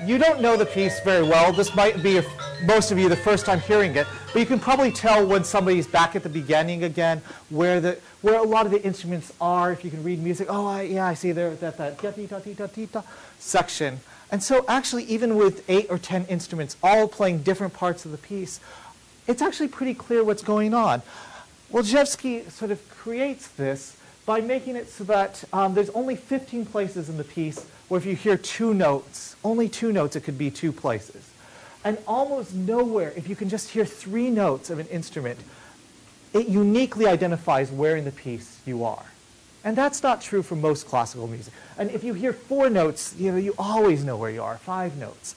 You don't know the piece very well. This might be, most of you, the first time hearing it, but you can probably tell when somebody's back at the beginning again, where, the, where a lot of the instruments are. If you can read music, oh, I, yeah, I see there that, that da, section. And so actually, even with eight or ten instruments all playing different parts of the piece, it's actually pretty clear what's going on. Rzewski sort of creates this by making it so that um, there's only 15 places in the piece where if you hear two notes, only two notes, it could be two places. And almost nowhere, if you can just hear three notes of an instrument, it uniquely identifies where in the piece you are. And that's not true for most classical music. And if you hear four notes, you know, you always know where you are, five notes.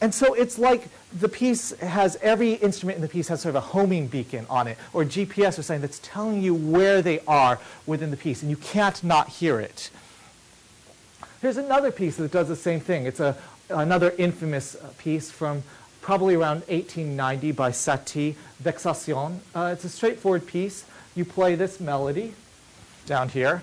And so it's like the piece has every instrument in the piece has sort of a homing beacon on it, or GPS or something that's telling you where they are within the piece, and you can't not hear it. Here's another piece that does the same thing. It's a, another infamous uh, piece from probably around 1890 by Satie, Vexation. Uh, it's a straightforward piece. You play this melody down here.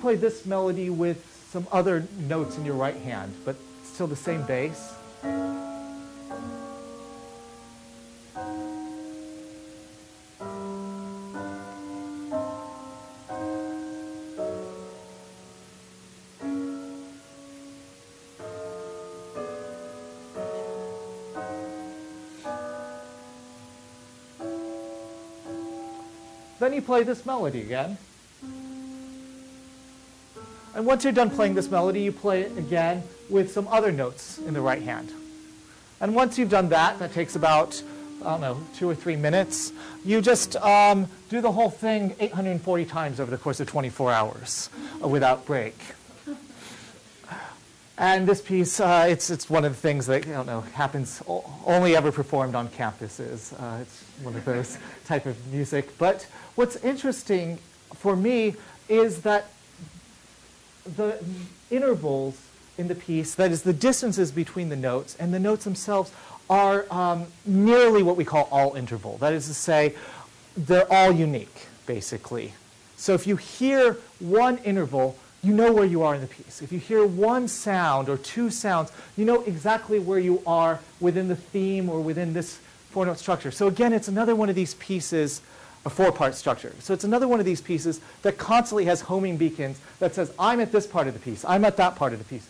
Play this melody with some other notes in your right hand, but still the same bass. Then you play this melody again. And once you're done playing this melody, you play it again with some other notes in the right hand. And once you've done that, that takes about, I don't know, two or three minutes, you just um, do the whole thing 840 times over the course of 24 hours uh, without break. And this piece, uh, it's, it's one of the things that, I don't know, happens only ever performed on campuses. Uh, it's one of those type of music. But what's interesting for me is that the intervals in the piece, that is the distances between the notes, and the notes themselves are um, nearly what we call all interval. That is to say, they're all unique, basically. So if you hear one interval, you know where you are in the piece. If you hear one sound or two sounds, you know exactly where you are within the theme or within this four note structure. So again, it's another one of these pieces a four-part structure. So it's another one of these pieces that constantly has homing beacons that says, I'm at this part of the piece, I'm at that part of the piece,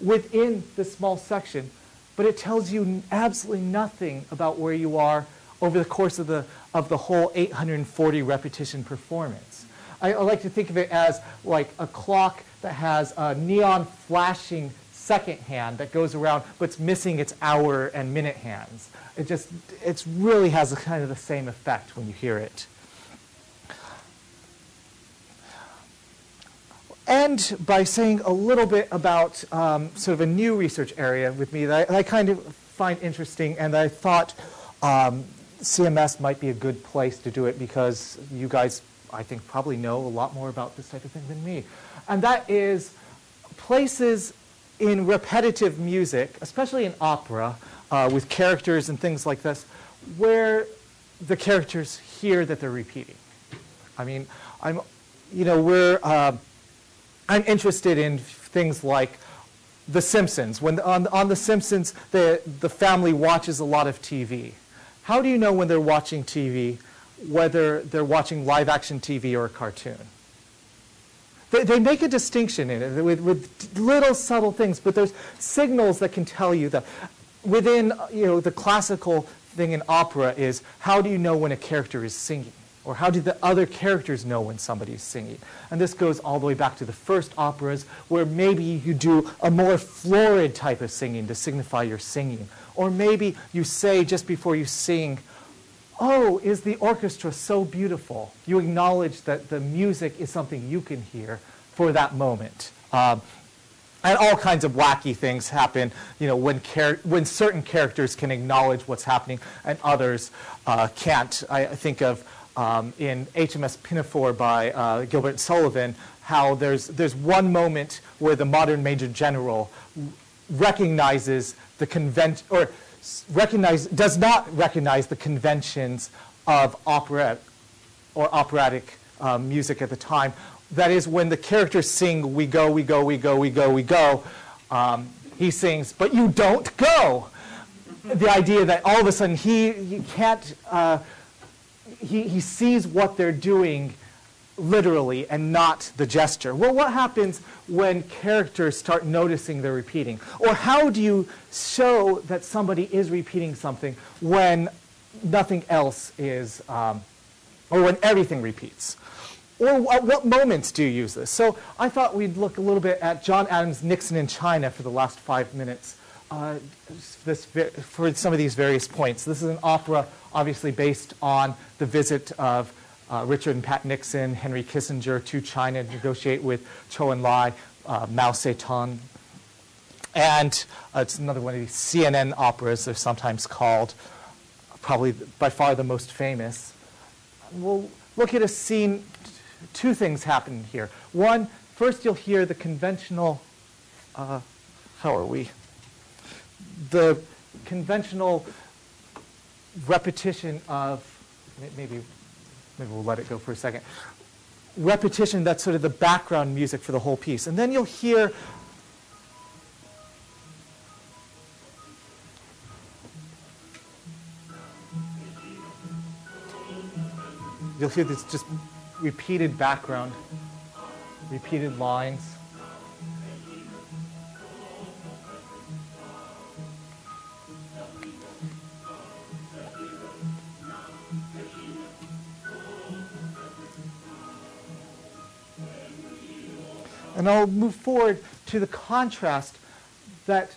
within this small section, but it tells you absolutely nothing about where you are over the course of the, of the whole 840 repetition performance. I, I like to think of it as like a clock that has a neon flashing second hand that goes around, but it's missing its hour and minute hands. It just, it really has a kind of the same effect when you hear it. End by saying a little bit about um, sort of a new research area with me that I, I kind of find interesting, and I thought um, CMS might be a good place to do it because you guys, I think, probably know a lot more about this type of thing than me. And that is places in repetitive music, especially in opera, uh, with characters and things like this, where the characters hear that they're repeating. I mean, I'm, you know, we're. Uh, I'm interested in things like The Simpsons. When on, on The Simpsons, the, the family watches a lot of TV. How do you know when they're watching TV whether they're watching live action TV or a cartoon? They, they make a distinction in it with, with little subtle things, but there's signals that can tell you that within you know, the classical thing in opera is how do you know when a character is singing? Or how do the other characters know when somebody's singing? And this goes all the way back to the first operas, where maybe you do a more florid type of singing to signify your singing. Or maybe you say just before you sing, Oh, is the orchestra so beautiful? You acknowledge that the music is something you can hear for that moment. Um, and all kinds of wacky things happen, you know, when, char- when certain characters can acknowledge what's happening and others uh, can't. I think of um, in HMS Pinafore by uh, Gilbert Sullivan, how there's, there's one moment where the modern Major General recognizes the convent, or recognize, does not recognize the conventions of opera or operatic uh, music at the time. That is, when the characters sing, we go, we go, we go, we go, we go, um, he sings, but you don't go. The idea that all of a sudden he, he can't, uh, he, he sees what they're doing literally and not the gesture. Well, what happens when characters start noticing they're repeating? Or how do you show that somebody is repeating something when nothing else is, um, or when everything repeats? Or at what moments do you use this? So I thought we'd look a little bit at John Adams' Nixon in China for the last five minutes. Uh, this, for some of these various points. This is an opera obviously based on the visit of uh, Richard and Pat Nixon, Henry Kissinger to China to negotiate with Zhou Enlai, uh, Mao Zedong. And uh, it's another one of these CNN operas, they're sometimes called, probably by far the most famous. We'll look at a scene, two things happen here. One, first you'll hear the conventional, uh, how are we? The conventional repetition of, maybe maybe we'll let it go for a second. Repetition, that's sort of the background music for the whole piece. And then you'll hear you'll hear this just repeated background, repeated lines. And I'll move forward to the contrast that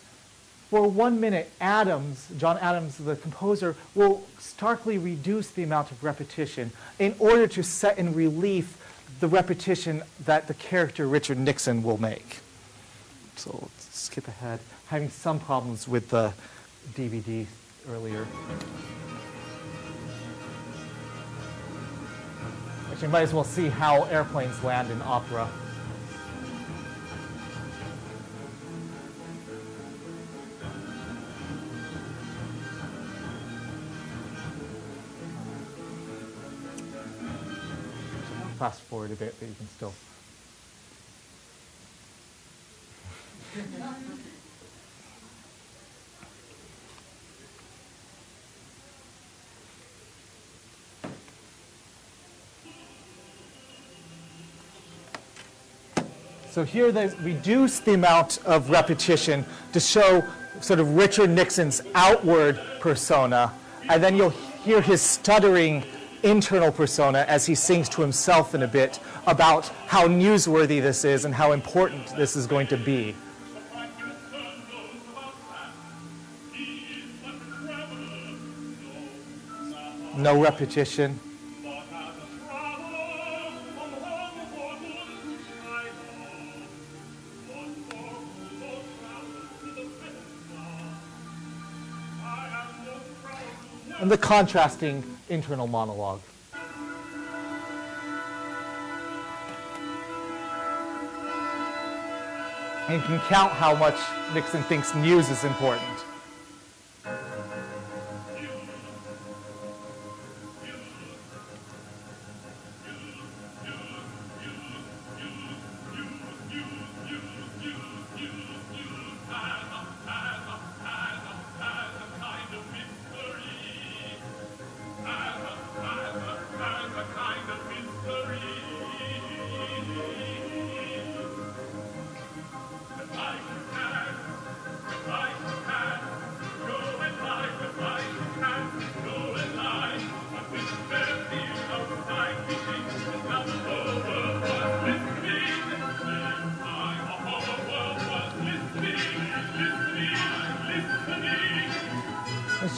for one minute, Adams, John Adams, the composer, will starkly reduce the amount of repetition in order to set in relief the repetition that the character Richard Nixon will make. So skip ahead. Having some problems with the DVD earlier. Actually, might as well see how airplanes land in opera. Fast forward a bit, but you can still. So here they reduce the amount of repetition to show sort of Richard Nixon's outward persona, and then you'll hear his stuttering internal persona as he sings to himself in a bit about how newsworthy this is and how important this is going to be. No repetition. And the contrasting internal monologue. And you can count how much Nixon thinks news is important.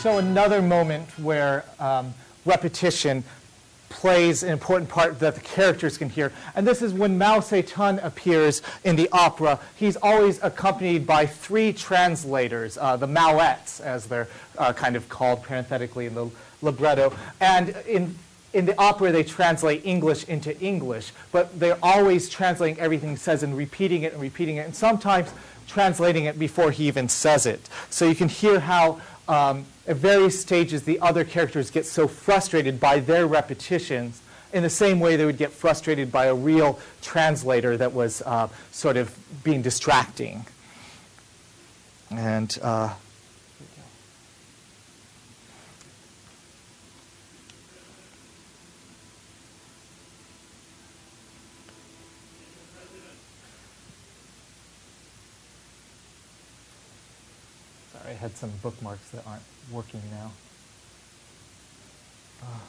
Show another moment where um, repetition plays an important part that the characters can hear. And this is when Mao Zedong appears in the opera. He's always accompanied by three translators, uh, the Maoettes, as they're uh, kind of called parenthetically in the libretto. And in in the opera, they translate English into English, but they're always translating everything he says and repeating it and repeating it, and sometimes translating it before he even says it. So you can hear how um, at various stages the other characters get so frustrated by their repetitions in the same way they would get frustrated by a real translator that was uh, sort of being distracting. And uh, had some bookmarks that aren't working now. Ah.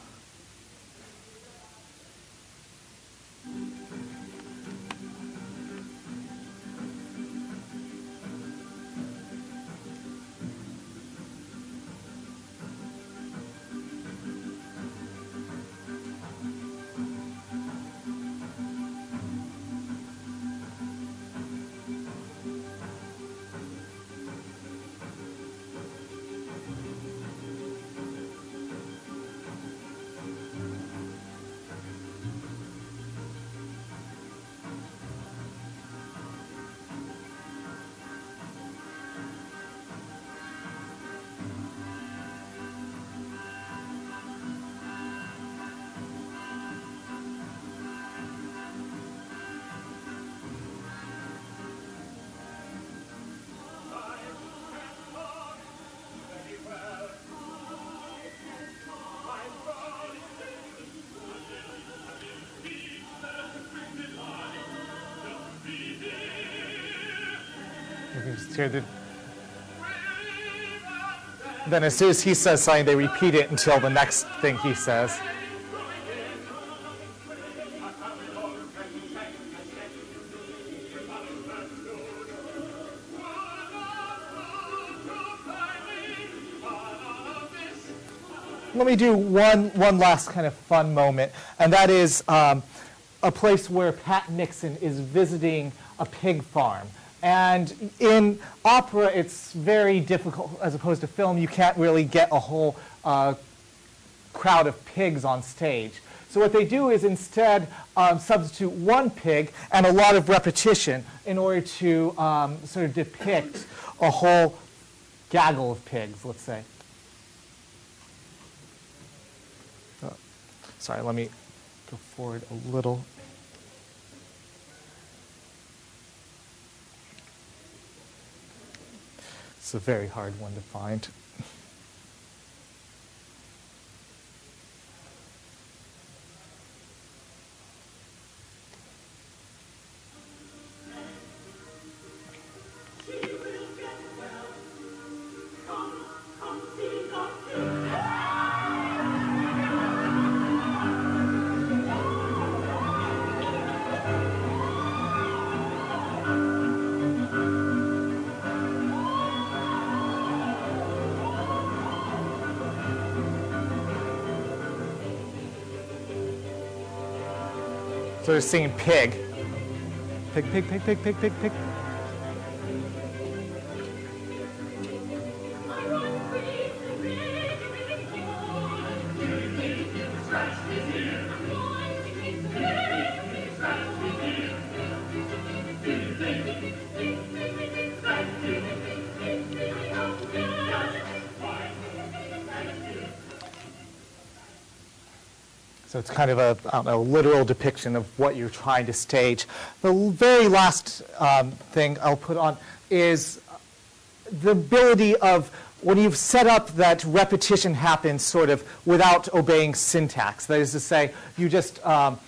The. Then, as soon as he says something, they repeat it until the next thing he says. Let me do one, one last kind of fun moment, and that is um, a place where Pat Nixon is visiting a pig farm. And in opera, it's very difficult, as opposed to film, you can't really get a whole uh, crowd of pigs on stage. So what they do is instead um, substitute one pig and a lot of repetition in order to um, sort of depict a whole gaggle of pigs, let's say. Uh, sorry, let me go forward a little. It's a very hard one to find. So they're singing pig. Pig, pig, pig, pig, pig, pig, pig. Kind of a know, literal depiction of what you're trying to stage. The very last um, thing I'll put on is the ability of when you've set up that repetition happens sort of without obeying syntax. That is to say, you just um,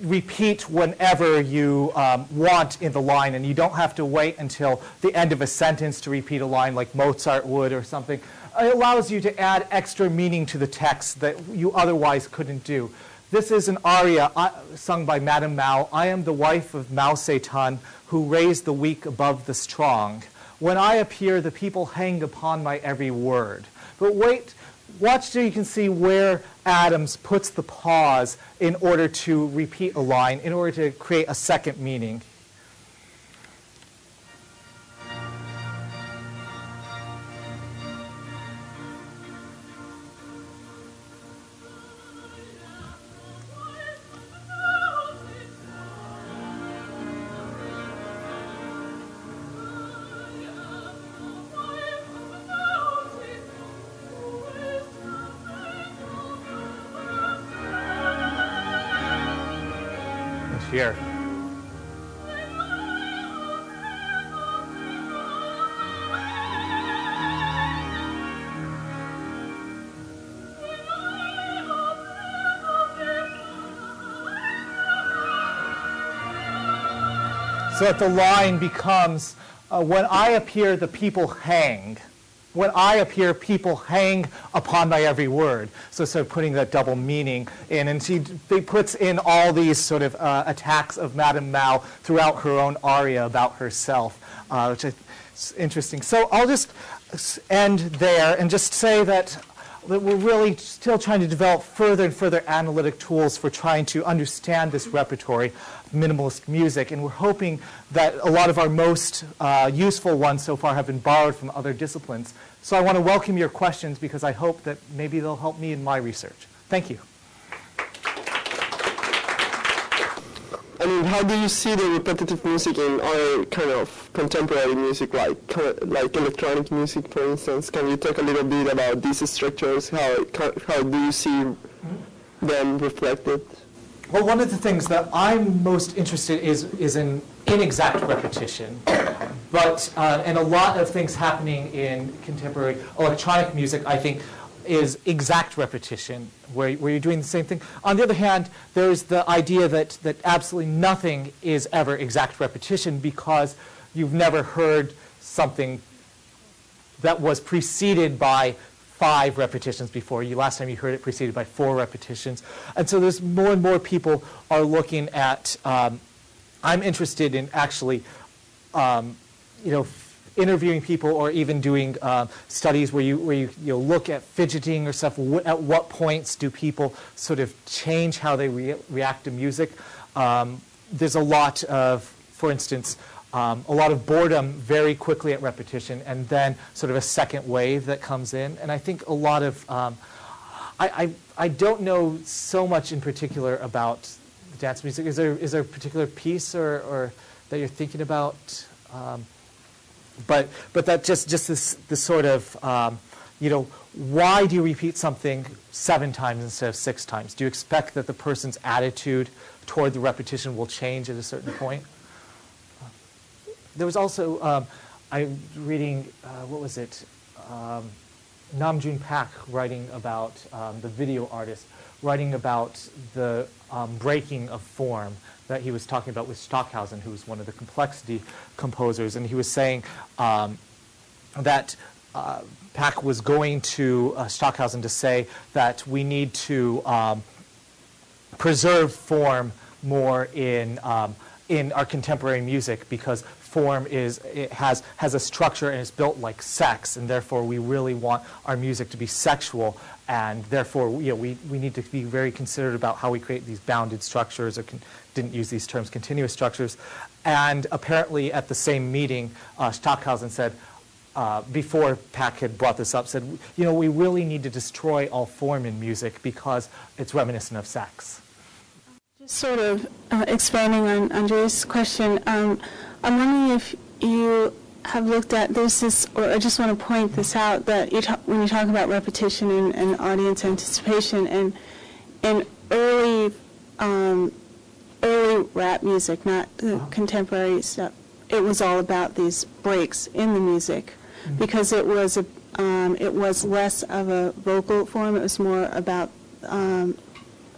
repeat whenever you um, want in the line, and you don't have to wait until the end of a sentence to repeat a line like Mozart would or something. It allows you to add extra meaning to the text that you otherwise couldn't do. this is an aria uh, sung by Madame Mao. I am the wife of Mao Zedong, who raised the weak above the strong. When I appear, the people hang upon my every word. But wait, watch so you can see where Adams puts the pause in order to repeat a line, in order to create a second meaning. That the line becomes uh, when I appear, the people hang. When I appear, people hang upon my every word. So, sort of putting that double meaning in. And she puts in all these sort of uh, attacks of Madame Mao throughout her own aria about herself, uh, which is interesting. So, I'll just end there and just say that that we're really still trying to develop further and further analytic tools for trying to understand this repertory minimalist music. And we're hoping that a lot of our most uh, useful ones so far have been borrowed from other disciplines. So I want to welcome your questions because I hope that maybe they'll help me in my research. Thank you. I mean, how do you see the repetitive music in other kind of contemporary music, like like electronic music, for instance? Can you talk a little bit about these structures? How how do you see them reflected? Well, one of the things that I'm most interested is is in inexact repetition, but uh, and a lot of things happening in contemporary electronic music, I think, is exact repetition, where, where you're doing the same thing. On the other hand, there's the idea that that absolutely nothing is ever exact repetition because you've never heard something that was preceded by five repetitions before you. Last time you heard it preceded by four repetitions. And so there's more and more people are looking at, um, I'm interested in actually, um, you know, interviewing people or even doing uh, studies where you, where you, you know, look at fidgeting or stuff. At what points do people sort of change how they re- react to music? Um, there's a lot of, for instance, um, a lot of boredom very quickly at repetition, and then sort of a second wave that comes in. And I think a lot of, um, I, I, I don't know so much in particular about dance music. Is there, is there a particular piece or, or that you're thinking about? Um, but, but that just, just this, this sort of, um, you know, why do you repeat something seven times instead of six times? Do you expect that the person's attitude toward the repetition will change at a certain point? There was also, um, I was reading, uh, what was it? Um, Nam June Paik writing about um, the video artist, writing about the um, breaking of form that he was talking about with Stockhausen, who was one of the complexity composers, and he was saying um, that uh, Paik was going to uh, Stockhausen to say that we need to um, preserve form more in um, in our contemporary music because form is it has has a structure and it's built like sex and therefore we really want our music to be sexual and therefore you know, we, we need to be very considerate about how we create these bounded structures or con- didn't use these terms continuous structures. And apparently at the same meeting uh, Stockhausen said uh, before Paik had brought this up said you know we really need to destroy all form in music because it's reminiscent of sex Just sort of uh, expanding on Andre's question, um, I'm wondering if you have looked at, this, or I just want to point this out, that you talk, when you talk about repetition and, and audience anticipation, and in early, um, early rap music, not the contemporary stuff, it was all about these breaks in the music, because it was a, um, it was less of a vocal form, it was more about um,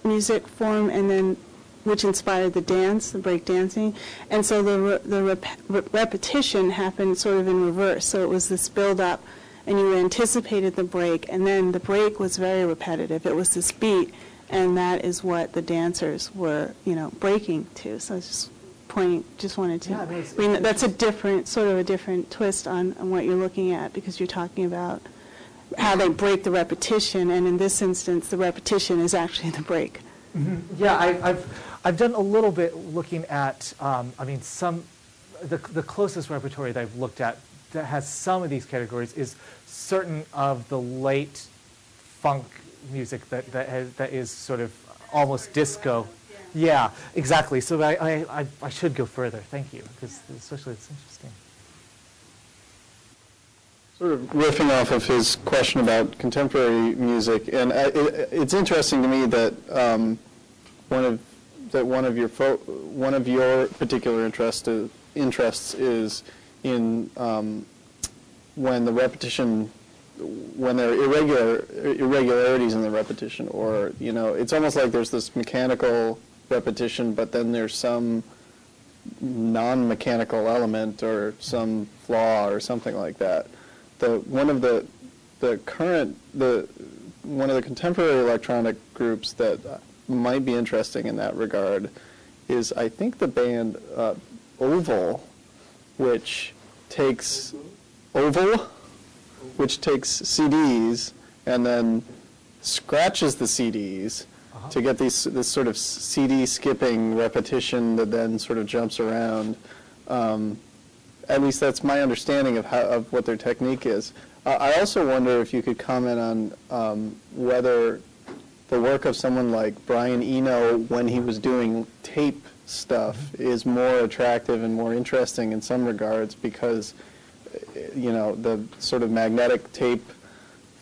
music form and then which inspired the dance, the break dancing. And so the, re- the rep- re- repetition happened sort of in reverse. So it was this build up and you anticipated the break and then the break was very repetitive. It was this beat and that is what the dancers were, you know, breaking to. So I was just pointing, just wanted to. Yeah, I mean, I mean, that's a different, sort of a different twist on, on what you're looking at, because you're talking about how they break the repetition, and in this instance, the repetition is actually the break. Yeah, I, I've, I've done a little bit looking at, um, I mean, some, the, the closest repertory that I've looked at that has some of these categories is certain of the late funk music that, that, has, that is sort of almost disco. Yeah, exactly. So I, I, I, should go further. Thank you, because especially it's interesting. Sort of riffing off of his question about contemporary music, and I, it, it's interesting to me that um, one of that one of your one of your particular interest interests is in um, when the repetition when there are irregular irregularities in the repetition, or you know, it's almost like there's this mechanical repetition, but then there's some non-mechanical element or some flaw or something like that. The one of the the current the one of the contemporary electronic groups that might be interesting in that regard is I think the band uh, Oval, which takes Oval, which takes CDs and then scratches the CDs to get these this sort of CD skipping repetition that then sort of jumps around. Um, at least that's my understanding of how of what their technique is. Uh, I also wonder if you could comment on um, whether the work of someone like Brian Eno when he was doing tape stuff is more attractive and more interesting in some regards because you know the sort of magnetic tape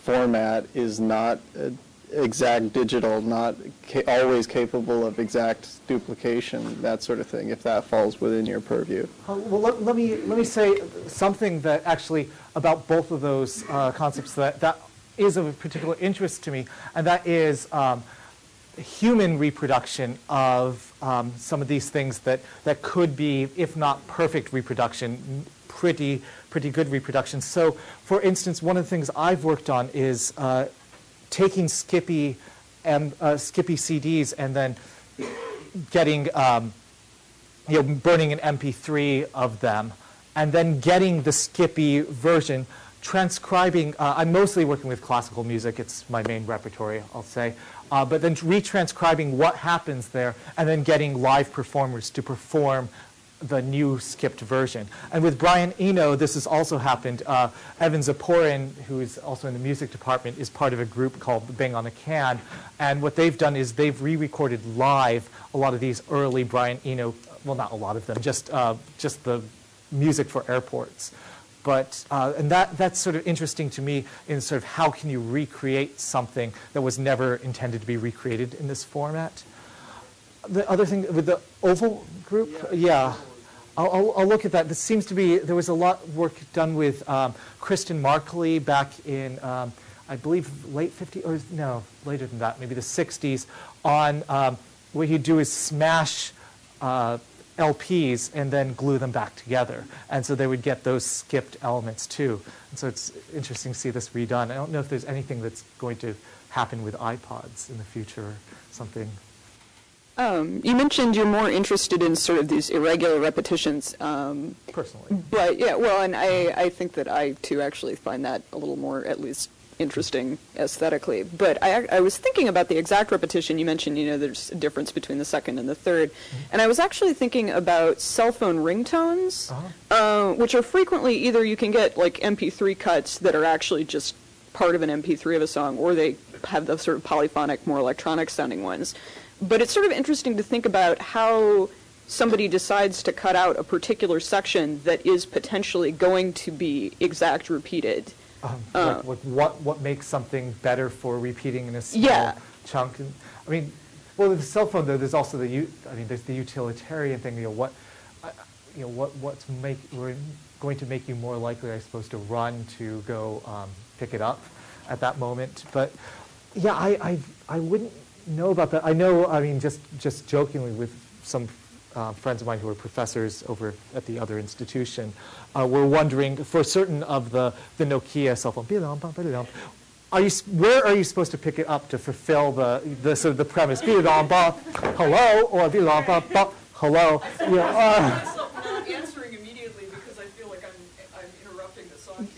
format is not uh, exact digital, not ca- always capable of exact duplication, that sort of thing, if that falls within your purview. Uh, well, let, let me let me say something that actually about both of those uh, concepts that that is of particular interest to me, and that is um, human reproduction of um, some of these things that that could be, if not perfect reproduction, pretty pretty good reproduction. So, for instance, one of the things I've worked on is uh, taking Skippy and uh, Skippy CDs and then getting um, you know, burning an MP3 of them, and then getting the Skippy version, transcribing. Uh, I'm mostly working with classical music; it's my main repertory, I'll say. Uh, but then retranscribing what happens there, and then getting live performers to perform the new skipped version. And with Brian Eno, this has also happened. Uh, Evan Ziporyn, who is also in the music department, is part of a group called Bang on a Can. And what they've done is they've re-recorded live a lot of these early Brian Eno, well, not a lot of them, just, uh, just the music for airports. But, uh, and that, that's sort of interesting to me in sort of how can you recreate something that was never intended to be recreated in this format. The other thing with the oval group, yeah, I'll, I'll, I'll look at that. This seems to be there was a lot of work done with um, Christian Marclay back in um, I believe late 50s or no later than that, maybe the 60s, on um, what he'd do is smash uh, LPs and then glue them back together, and so they would get those skipped elements too. And so it's interesting to see this redone. I don't know if there's anything that's going to happen with iPods in the future or something Um, you mentioned you're more interested in sort of these irregular repetitions. Um, personally. but yeah, well, and I, I think that I too actually find that a little more at least interesting aesthetically. But I, I was thinking about the exact repetition. You mentioned, you know, there's a difference between the second and the 3rd And I was actually thinking about cell phone ringtones, uh, which are frequently either you can get like MP3 cuts that are actually just part of an MP3 of a song, or they have the sort of polyphonic, more electronic sounding ones. But it's sort of interesting to think about how somebody decides to cut out a particular section that is potentially going to be exact repeated. Um, Uh, like, like what what makes something better for repeating in a small Yeah. chunk? And, I mean, well, with the cell phone though, there's also the I mean, there's the utilitarian thing. You know what, I- you know what what's make we're going to make you more likely, I suppose, to run to go um, pick it up at that moment. But yeah, I I I wouldn't know about that. I know. I mean, just just jokingly with some uh, friends of mine who are professors over at the other institution uh, were wondering for certain of the, the Nokia cell phone, are you, where are you supposed to pick it up to fulfill the, the sort of the premise? Be it on ba, hello, or be on ba, ba, hello. Know, uh, myself not answering immediately because I feel like I'm, I'm interrupting the song.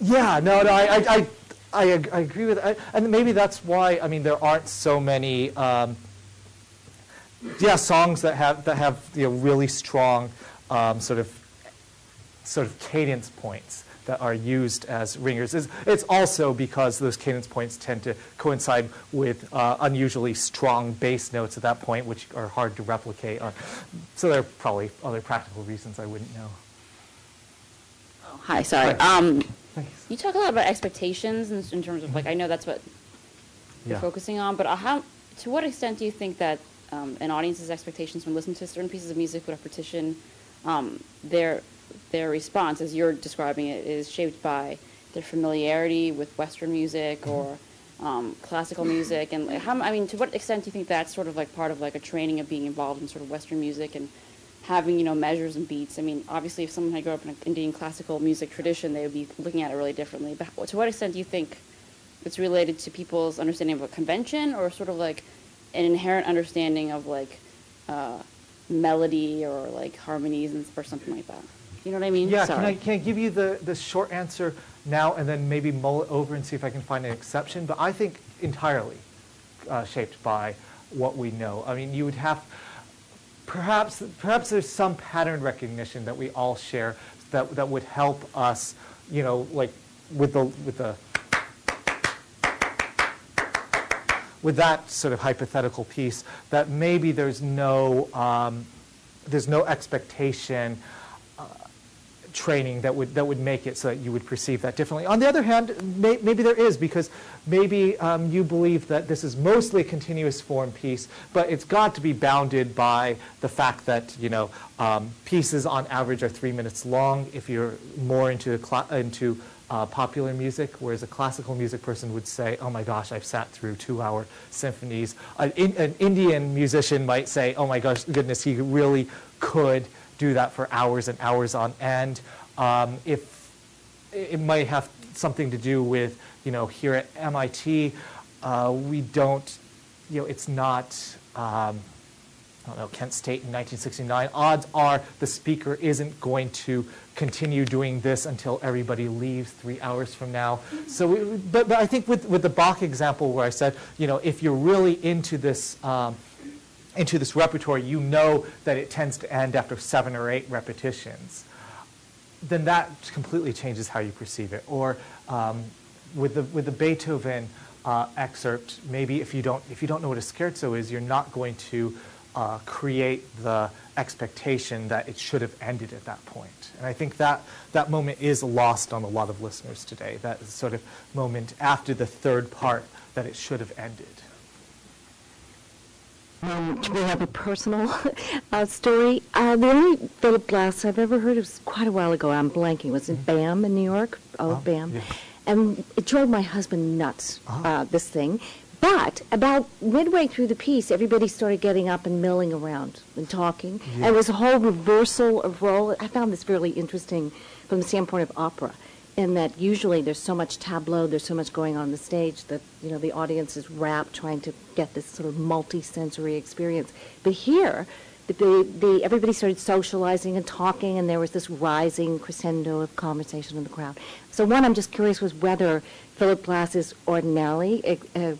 Yeah, no, no, I, I, I, ag- I agree with, I, and maybe that's why, I mean, there aren't so many, um, yeah, songs that have, that have, you know, really strong, um, sort of, sort of cadence points that are used as ringers. It's, it's also because those cadence points tend to coincide with uh, unusually strong bass notes at that point, which are hard to replicate. So there are probably other practical reasons I wouldn't know. Hi, sorry. Hi. Um, Thanks. you talk a lot about expectations in, in terms of like I know that's what you're Yeah. focusing on, but uh, how to what extent do you think that um, an audience's expectations when listening to certain pieces of music with repetition, um, their their response, as you're describing it, is shaped by their familiarity with Western music Mm-hmm. or um, classical music, and like, how I mean, to what extent do you think that's sort of like part of like a training of being involved in sort of Western music and having you know measures and beats. I mean, obviously, if someone had grown up in an Indian classical music tradition, they would be looking at it really differently. But to what extent do you think it's related to people's understanding of a convention, or sort of like an inherent understanding of like uh, melody or like harmonies and or something like that? You know what I mean? Yeah, Sorry. can I, can I give you the, the short answer now and then maybe mull it over and see if I can find an exception? But I think entirely uh, shaped by what we know. I mean, you would have, perhaps, perhaps there's some pattern recognition that we all share that, that would help us, you know, like with the, with the, with that sort of hypothetical piece, that maybe there's no, um, there's no expectation training that would that would make it so that you would perceive that differently. On the other hand, may, maybe there is because maybe um, you believe that this is mostly a continuous form piece, but it's got to be bounded by the fact that you know um, pieces on average are three minutes long. If you're more into into uh, popular music, whereas a classical music person would say, "Oh my gosh, I've sat through two-hour symphonies." An, in, an Indian musician might say, "Oh my gosh, goodness, he really could do that for hours and hours on end." Um, if it might have something to do with, you know, here at MIT, uh, we don't, you know, it's not. Um, I don't know, Kent State in 1969, odds are the speaker isn't going to continue doing this until everybody leaves three hours from now. So, we, but, but I think with, with the Bach example where I said, you know, if you're really into this, um, into this repertoire, you know that it tends to end after seven or eight repetitions, then that completely changes how you perceive it. Or um, with, the, with the Beethoven uh, excerpt, maybe if you, don't, if you don't know what a scherzo is, you're not going to uh, create the expectation that it should have ended at that point. And I think that, that moment is lost on a lot of listeners today, that sort of moment after the third part that it should have ended. Um, bring up a personal uh, story, uh, the only Philip Glass I've ever heard was quite a while ago. I'm blanking. Was it BAM in New York? Oh, Oh, BAM. yeah. And it drove my husband nuts. Uh-huh. Uh, this thing. But about midway through the piece, everybody started getting up and milling around and talking. And it was a whole reversal of role. I found this really interesting from the standpoint of opera, in that usually there's so much tableau, there's so much going on the stage that you know the audience is rapt trying to get this sort of multi-sensory experience. But here, the, the everybody started socializing and talking, and there was this rising crescendo of conversation in the crowd. So one, I'm just curious was whether Philip Glass is ordinarily uh,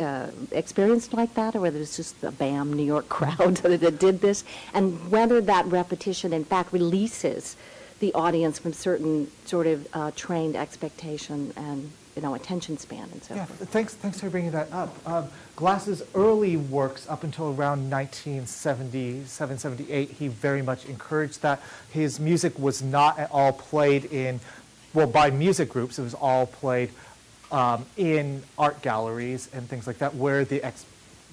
uh, experienced like that, or whether it's just the BAM New York crowd that did this, and whether that repetition, in fact, releases the audience from certain sort of uh, trained expectation and you know attention span and so Yeah, forth. thanks, thanks for bringing that up. Um, Glass's early works, up until around 1977, 78, he very much encouraged that. His music was not at all played in, well, by music groups. It was all played um, in art galleries and things like that, where the ex-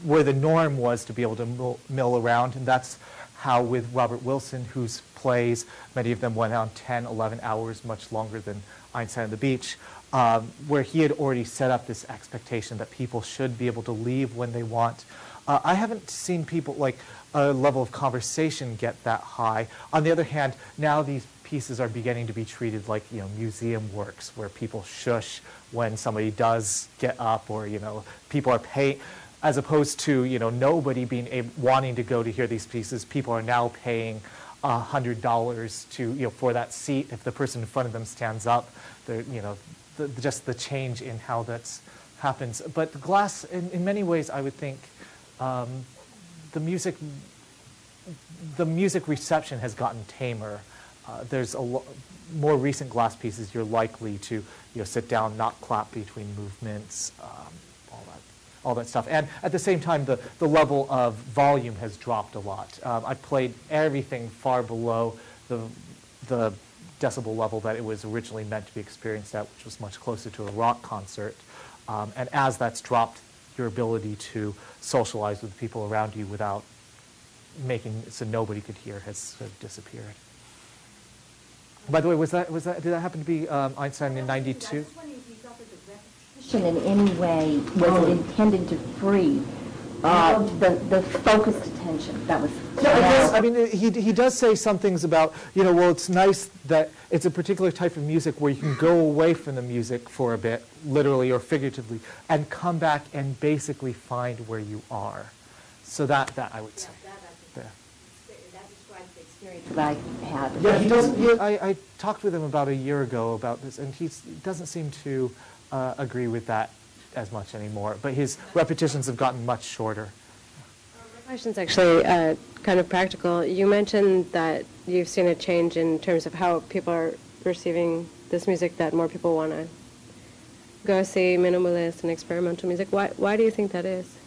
where the norm was to be able to mill, mill around, and that's how with Robert Wilson, whose plays, many of them went on 10, 11 hours, much longer than Einstein on the Beach, um, where he had already set up this expectation that people should be able to leave when they want. Uh, I haven't seen people like a level of conversation get that high. On the other hand, now these pieces are beginning to be treated like you know museum works, where people shush when somebody does get up, or you know people are paying, as opposed to you know nobody being able, wanting to go to hear these pieces. People are now paying hundred dollars to you know for that seat if the person in front of them stands up. You know the, just the change in how that happens. But glass, in, in many ways, I would think um, the music the music reception has gotten tamer. Uh, there's a more recent glass pieces. You're likely to you know sit down, not clap between movements, um, all that stuff. And at the same time, the the level of volume has dropped a lot. Um, I played everything far below the the decibel level that it was originally meant to be experienced at, which was much closer to a rock concert. Um, and as that's dropped, your ability to socialize with people around you without making so nobody could hear has sort of disappeared. By the way, was that was that did that happen to be um, Einstein in '92? Repetition in any way was it intended to free uh, the, the focused attention. That was. Yeah, I guess, I mean, he, he does say some things about, you know, well, it's nice that it's a particular type of music where you can go away from the music for a bit, literally or figuratively, and come back and basically find where you are. So that, that I would say. Yeah. That describes the experience that I had. Yeah, he doesn't. He, I, I talked with him about a year ago about this, and he doesn't seem to uh, agree with that as much anymore. But his repetitions have gotten much shorter. My question's actually uh, kind of practical. You mentioned that you've seen a change in terms of how people are receiving this music, that more people want to go see minimalist and experimental music. Why, why do you think that is?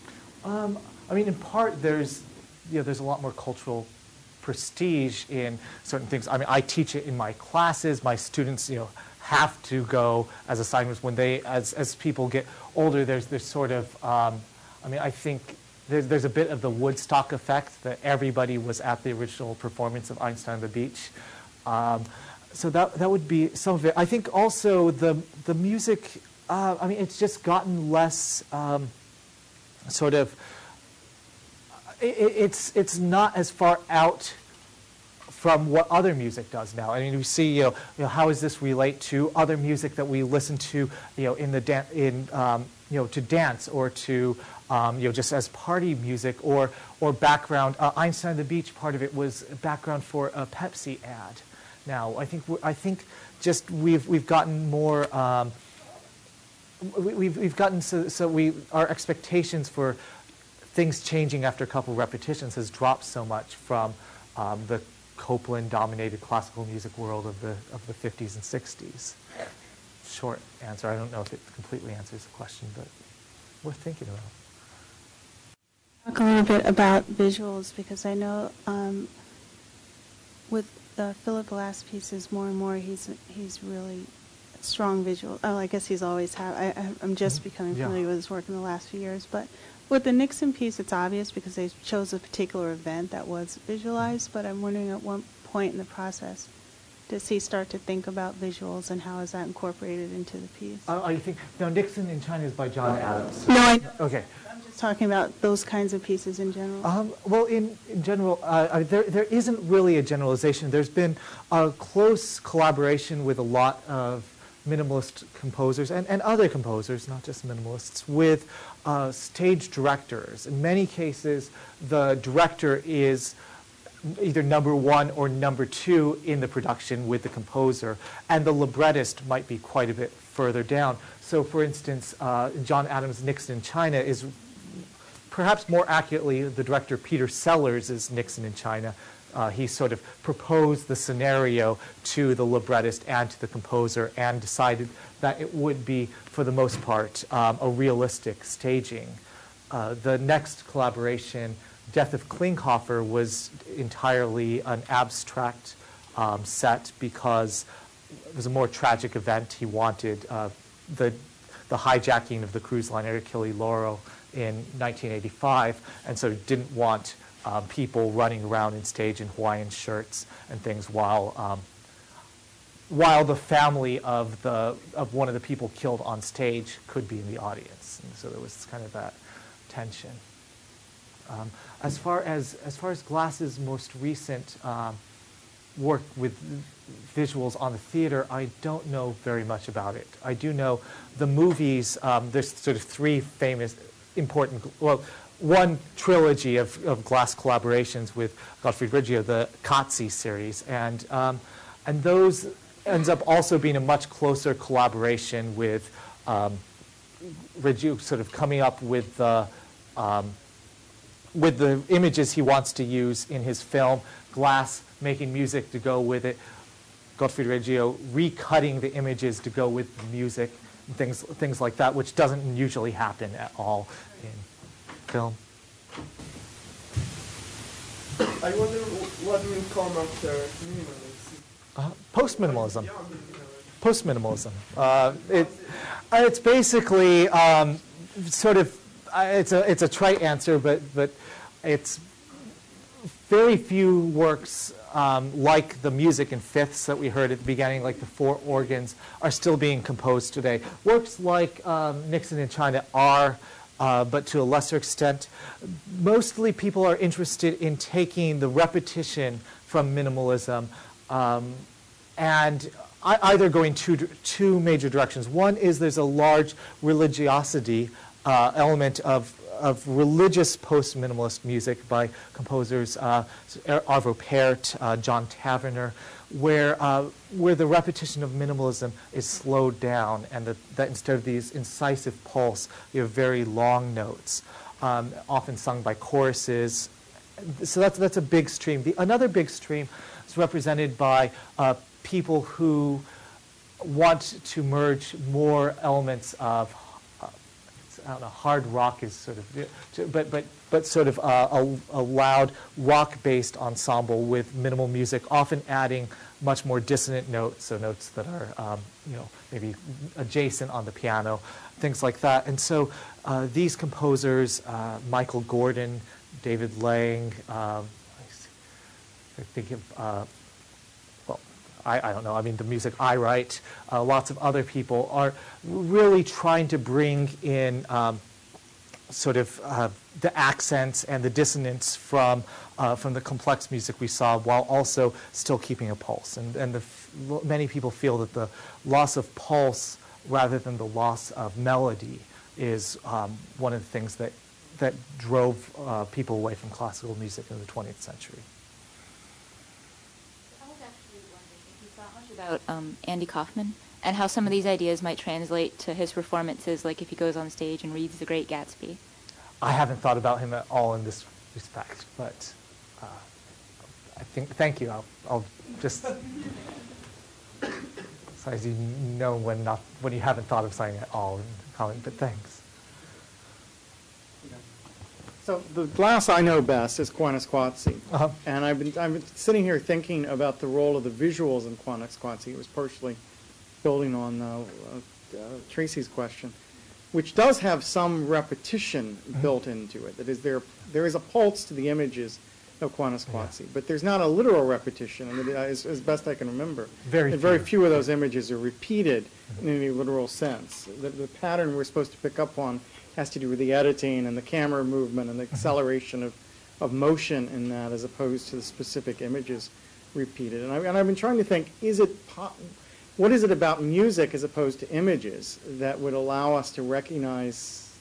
Um, I mean, in part, there's, you know, there's a lot more cultural prestige in certain things. I mean, I teach it in my classes. My students, you know, have to go as assignments when they, as, as people get older, there's this sort of, um, I mean, I think there's, there's a bit of the Woodstock effect that everybody was at the original performance of Einstein on the Beach. Um, so that, that would be some of it. I think also the, the music, uh, I mean, it's just gotten less um, sort of, it, it's, it's not as far out from what other music does now. I mean, we see, you know, you know, how does this relate to other music that we listen to, you know, in the in um, you know, to dance or to, um, you know, just as party music or or background. Uh, Einstein on the Beach, part of it was background for a Pepsi ad. Now, I think I think just we've we've gotten more. Um, we, have we've gotten so, so we our expectations for things changing after a couple repetitions has dropped so much from um, the Copland-dominated classical music world of the of the 50s and 60s. Short answer. I don't know if it completely answers the question, but worth thinking about. Talk a little bit about visuals because I know um, with the Philip Glass pieces, more and more he's he's really strong visual. Oh, I guess he's always had. I, I'm just becoming Yeah. familiar with his work in the last few years, but with the Nixon piece, it's obvious because they chose a particular event that was visualized. But I'm wondering at what point in the process does he start to think about visuals and how is that incorporated into the piece? Uh, I think now Nixon in China is by John Adams. No, I know. Okay. I'm just talking about those kinds of pieces in general. Um, well, in, in general, uh, uh, there, there isn't really a generalization. There's been a close collaboration with a lot of minimalist composers and, and other composers, not just minimalists, with uh, stage directors. In many cases, the director is either number one or number two in the production with the composer, and the librettist might be quite a bit further down. So, for instance, uh, John Adams' Nixon in China is perhaps more accurately the director Peter Sellars is Nixon in China. Uh, he sort of proposed the scenario to the librettist and to the composer and decided that it would be, for the most part, um, a realistic staging. Uh, the next collaboration, Death of Klinghoffer, was entirely an abstract um, set because it was a more tragic event. He wanted uh, the, the hijacking of the cruise liner Achille Lauro in 1985, and so didn't want um, people running around in stage in Hawaiian shirts and things while um, while the family of the of one of the people killed on stage could be in the audience. And so there was kind of that tension. Um, as far as as far as Glass's most recent um, worked with visuals on the theater, I don't know very much about it. I do know the movies, um, there's sort of three famous, important, well, one trilogy of, of glass collaborations with Gottfried Reggio, the Qatsi series, and, um, and those ends up also being a much closer collaboration with um, Reggio sort of coming up with the, um, with the images he wants to use in his film, Glass making music to go with it, Gottfried Reggio recutting the images to go with the music, things, things like that, which doesn't usually happen at all in film. I wonder what will come after minimalism. Uh, Post-minimalism. Post-minimalism. Uh, it, uh, it's basically um, sort of, uh, it's a, it's a trite answer, but, but it's very few works um, like the music in fifths that we heard at the beginning, like the four organs, are still being composed today. Works like um, Nixon in China are, uh, but to a lesser extent. Mostly people are interested in taking the repetition from minimalism um, and either going two, two major directions. One is there's a large religiosity uh, element of of religious post-minimalist music by composers uh, Arvo Pärt, uh, John Tavener, where, uh, where the repetition of minimalism is slowed down and that, instead of these incisive pulse, you have very long notes, um, often sung by choruses. So that's, that's a big stream. The, another big stream is represented by uh, people who want to merge more elements of I don't know, hard rock is sort of, but, but, but sort of uh, a, a loud rock-based ensemble with minimal music, often adding much more dissonant notes, so notes that are, um, you know, maybe adjacent on the piano, things like that. And so uh, these composers, uh, Michael Gordon, David Lang, um, I think of uh, I, I, don't know, I mean, the music I write, uh, lots of other people are really trying to bring in um, sort of uh, the accents and the dissonance from, uh, from the complex music we saw while also still keeping a pulse. And, and the, many people feel that the loss of pulse rather than the loss of melody is um, one of the things that, that drove uh, people away from classical music in the 20th century. I was actually wondering if you thought much about um, Andy Kaufman and how some of these ideas might translate to his performances, like if he goes on stage and reads The Great Gatsby. I haven't thought about him at all in this respect, but uh, I think, thank you. I'll, I'll just, so as you know when, not, when you haven't thought of something at all, comment, but thanks. So the glass I know best is Koyaanisqatsi. Uh-huh. And I've been, I've been sitting here thinking about the role of the visuals in Koyaanisqatsi. It was partially building on uh, uh, Tracy's question, which does have some repetition Mm-hmm. built into it. That is, there, there is a pulse to the images of Koyaanisqatsi, but there's not a literal repetition, and it, uh, as, as best I can remember. Very and very few. few of those images are repeated mm-hmm. in any literal sense. The, the pattern we're supposed to pick up on has to do with the editing and the camera movement and the mm-hmm. acceleration of, of motion in that as opposed to the specific images repeated. And, I, and I've been trying to think, is it, po- what is it about music as opposed to images that would allow us to recognize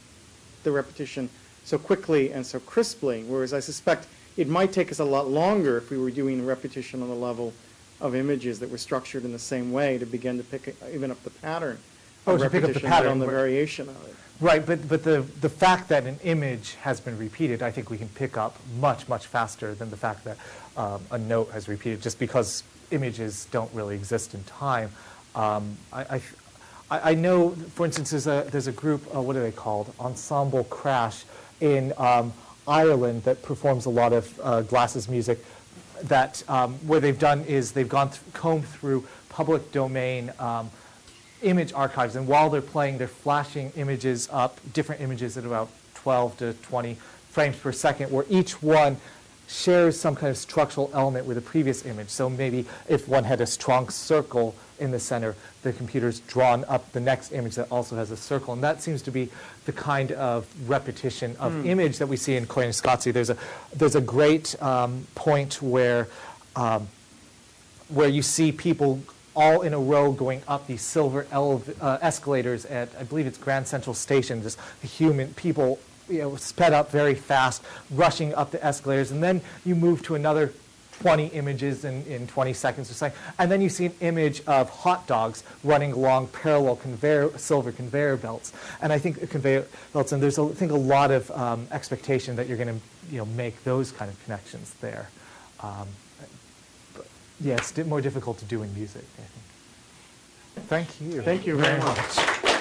the repetition so quickly and so crisply, whereas I suspect it might take us a lot longer if we were doing repetition on the level of images that were structured in the same way to begin to pick even up the pattern Oh, to pick up the pattern, on the variation of it. Right, but, but the, the fact that an image has been repeated, I think we can pick up much, much faster than the fact that um, a note has repeated, just because images don't really exist in time. Um, I, I, I know, for instance, there's a, there's a group, uh, what are they called? Ensemble Crash in um, Ireland that performs a lot of uh, Glass's music that um, what they've done is they've gone th- combed through public domain um, image archives, and while they're playing, they're flashing images up, different images at about 12 to 20 frames per second, where each one shares some kind of structural element with the previous image. So maybe if one had a strong circle in the center, the computer's drawn up the next image that also has a circle. And that seems to be the kind of repetition of Hmm. image that we see in Koyaanisqatsi. There's a, there's a great um, point where um, where you see people all in a row going up these silver uh, escalators at, I believe it's Grand Central Station, just human people, you know, sped up very fast, rushing up the escalators. And then you move to another 20 images in, in 20 seconds or something. And then you see an image of hot dogs running along parallel conveyor, silver conveyor belts. And I think conveyor belts, and there's, a, I think, a lot of um, expectation that you're going to you know, make those kind of connections there. Um, but yeah, it's more difficult to do in music, I think. Thank you. Thank you very much.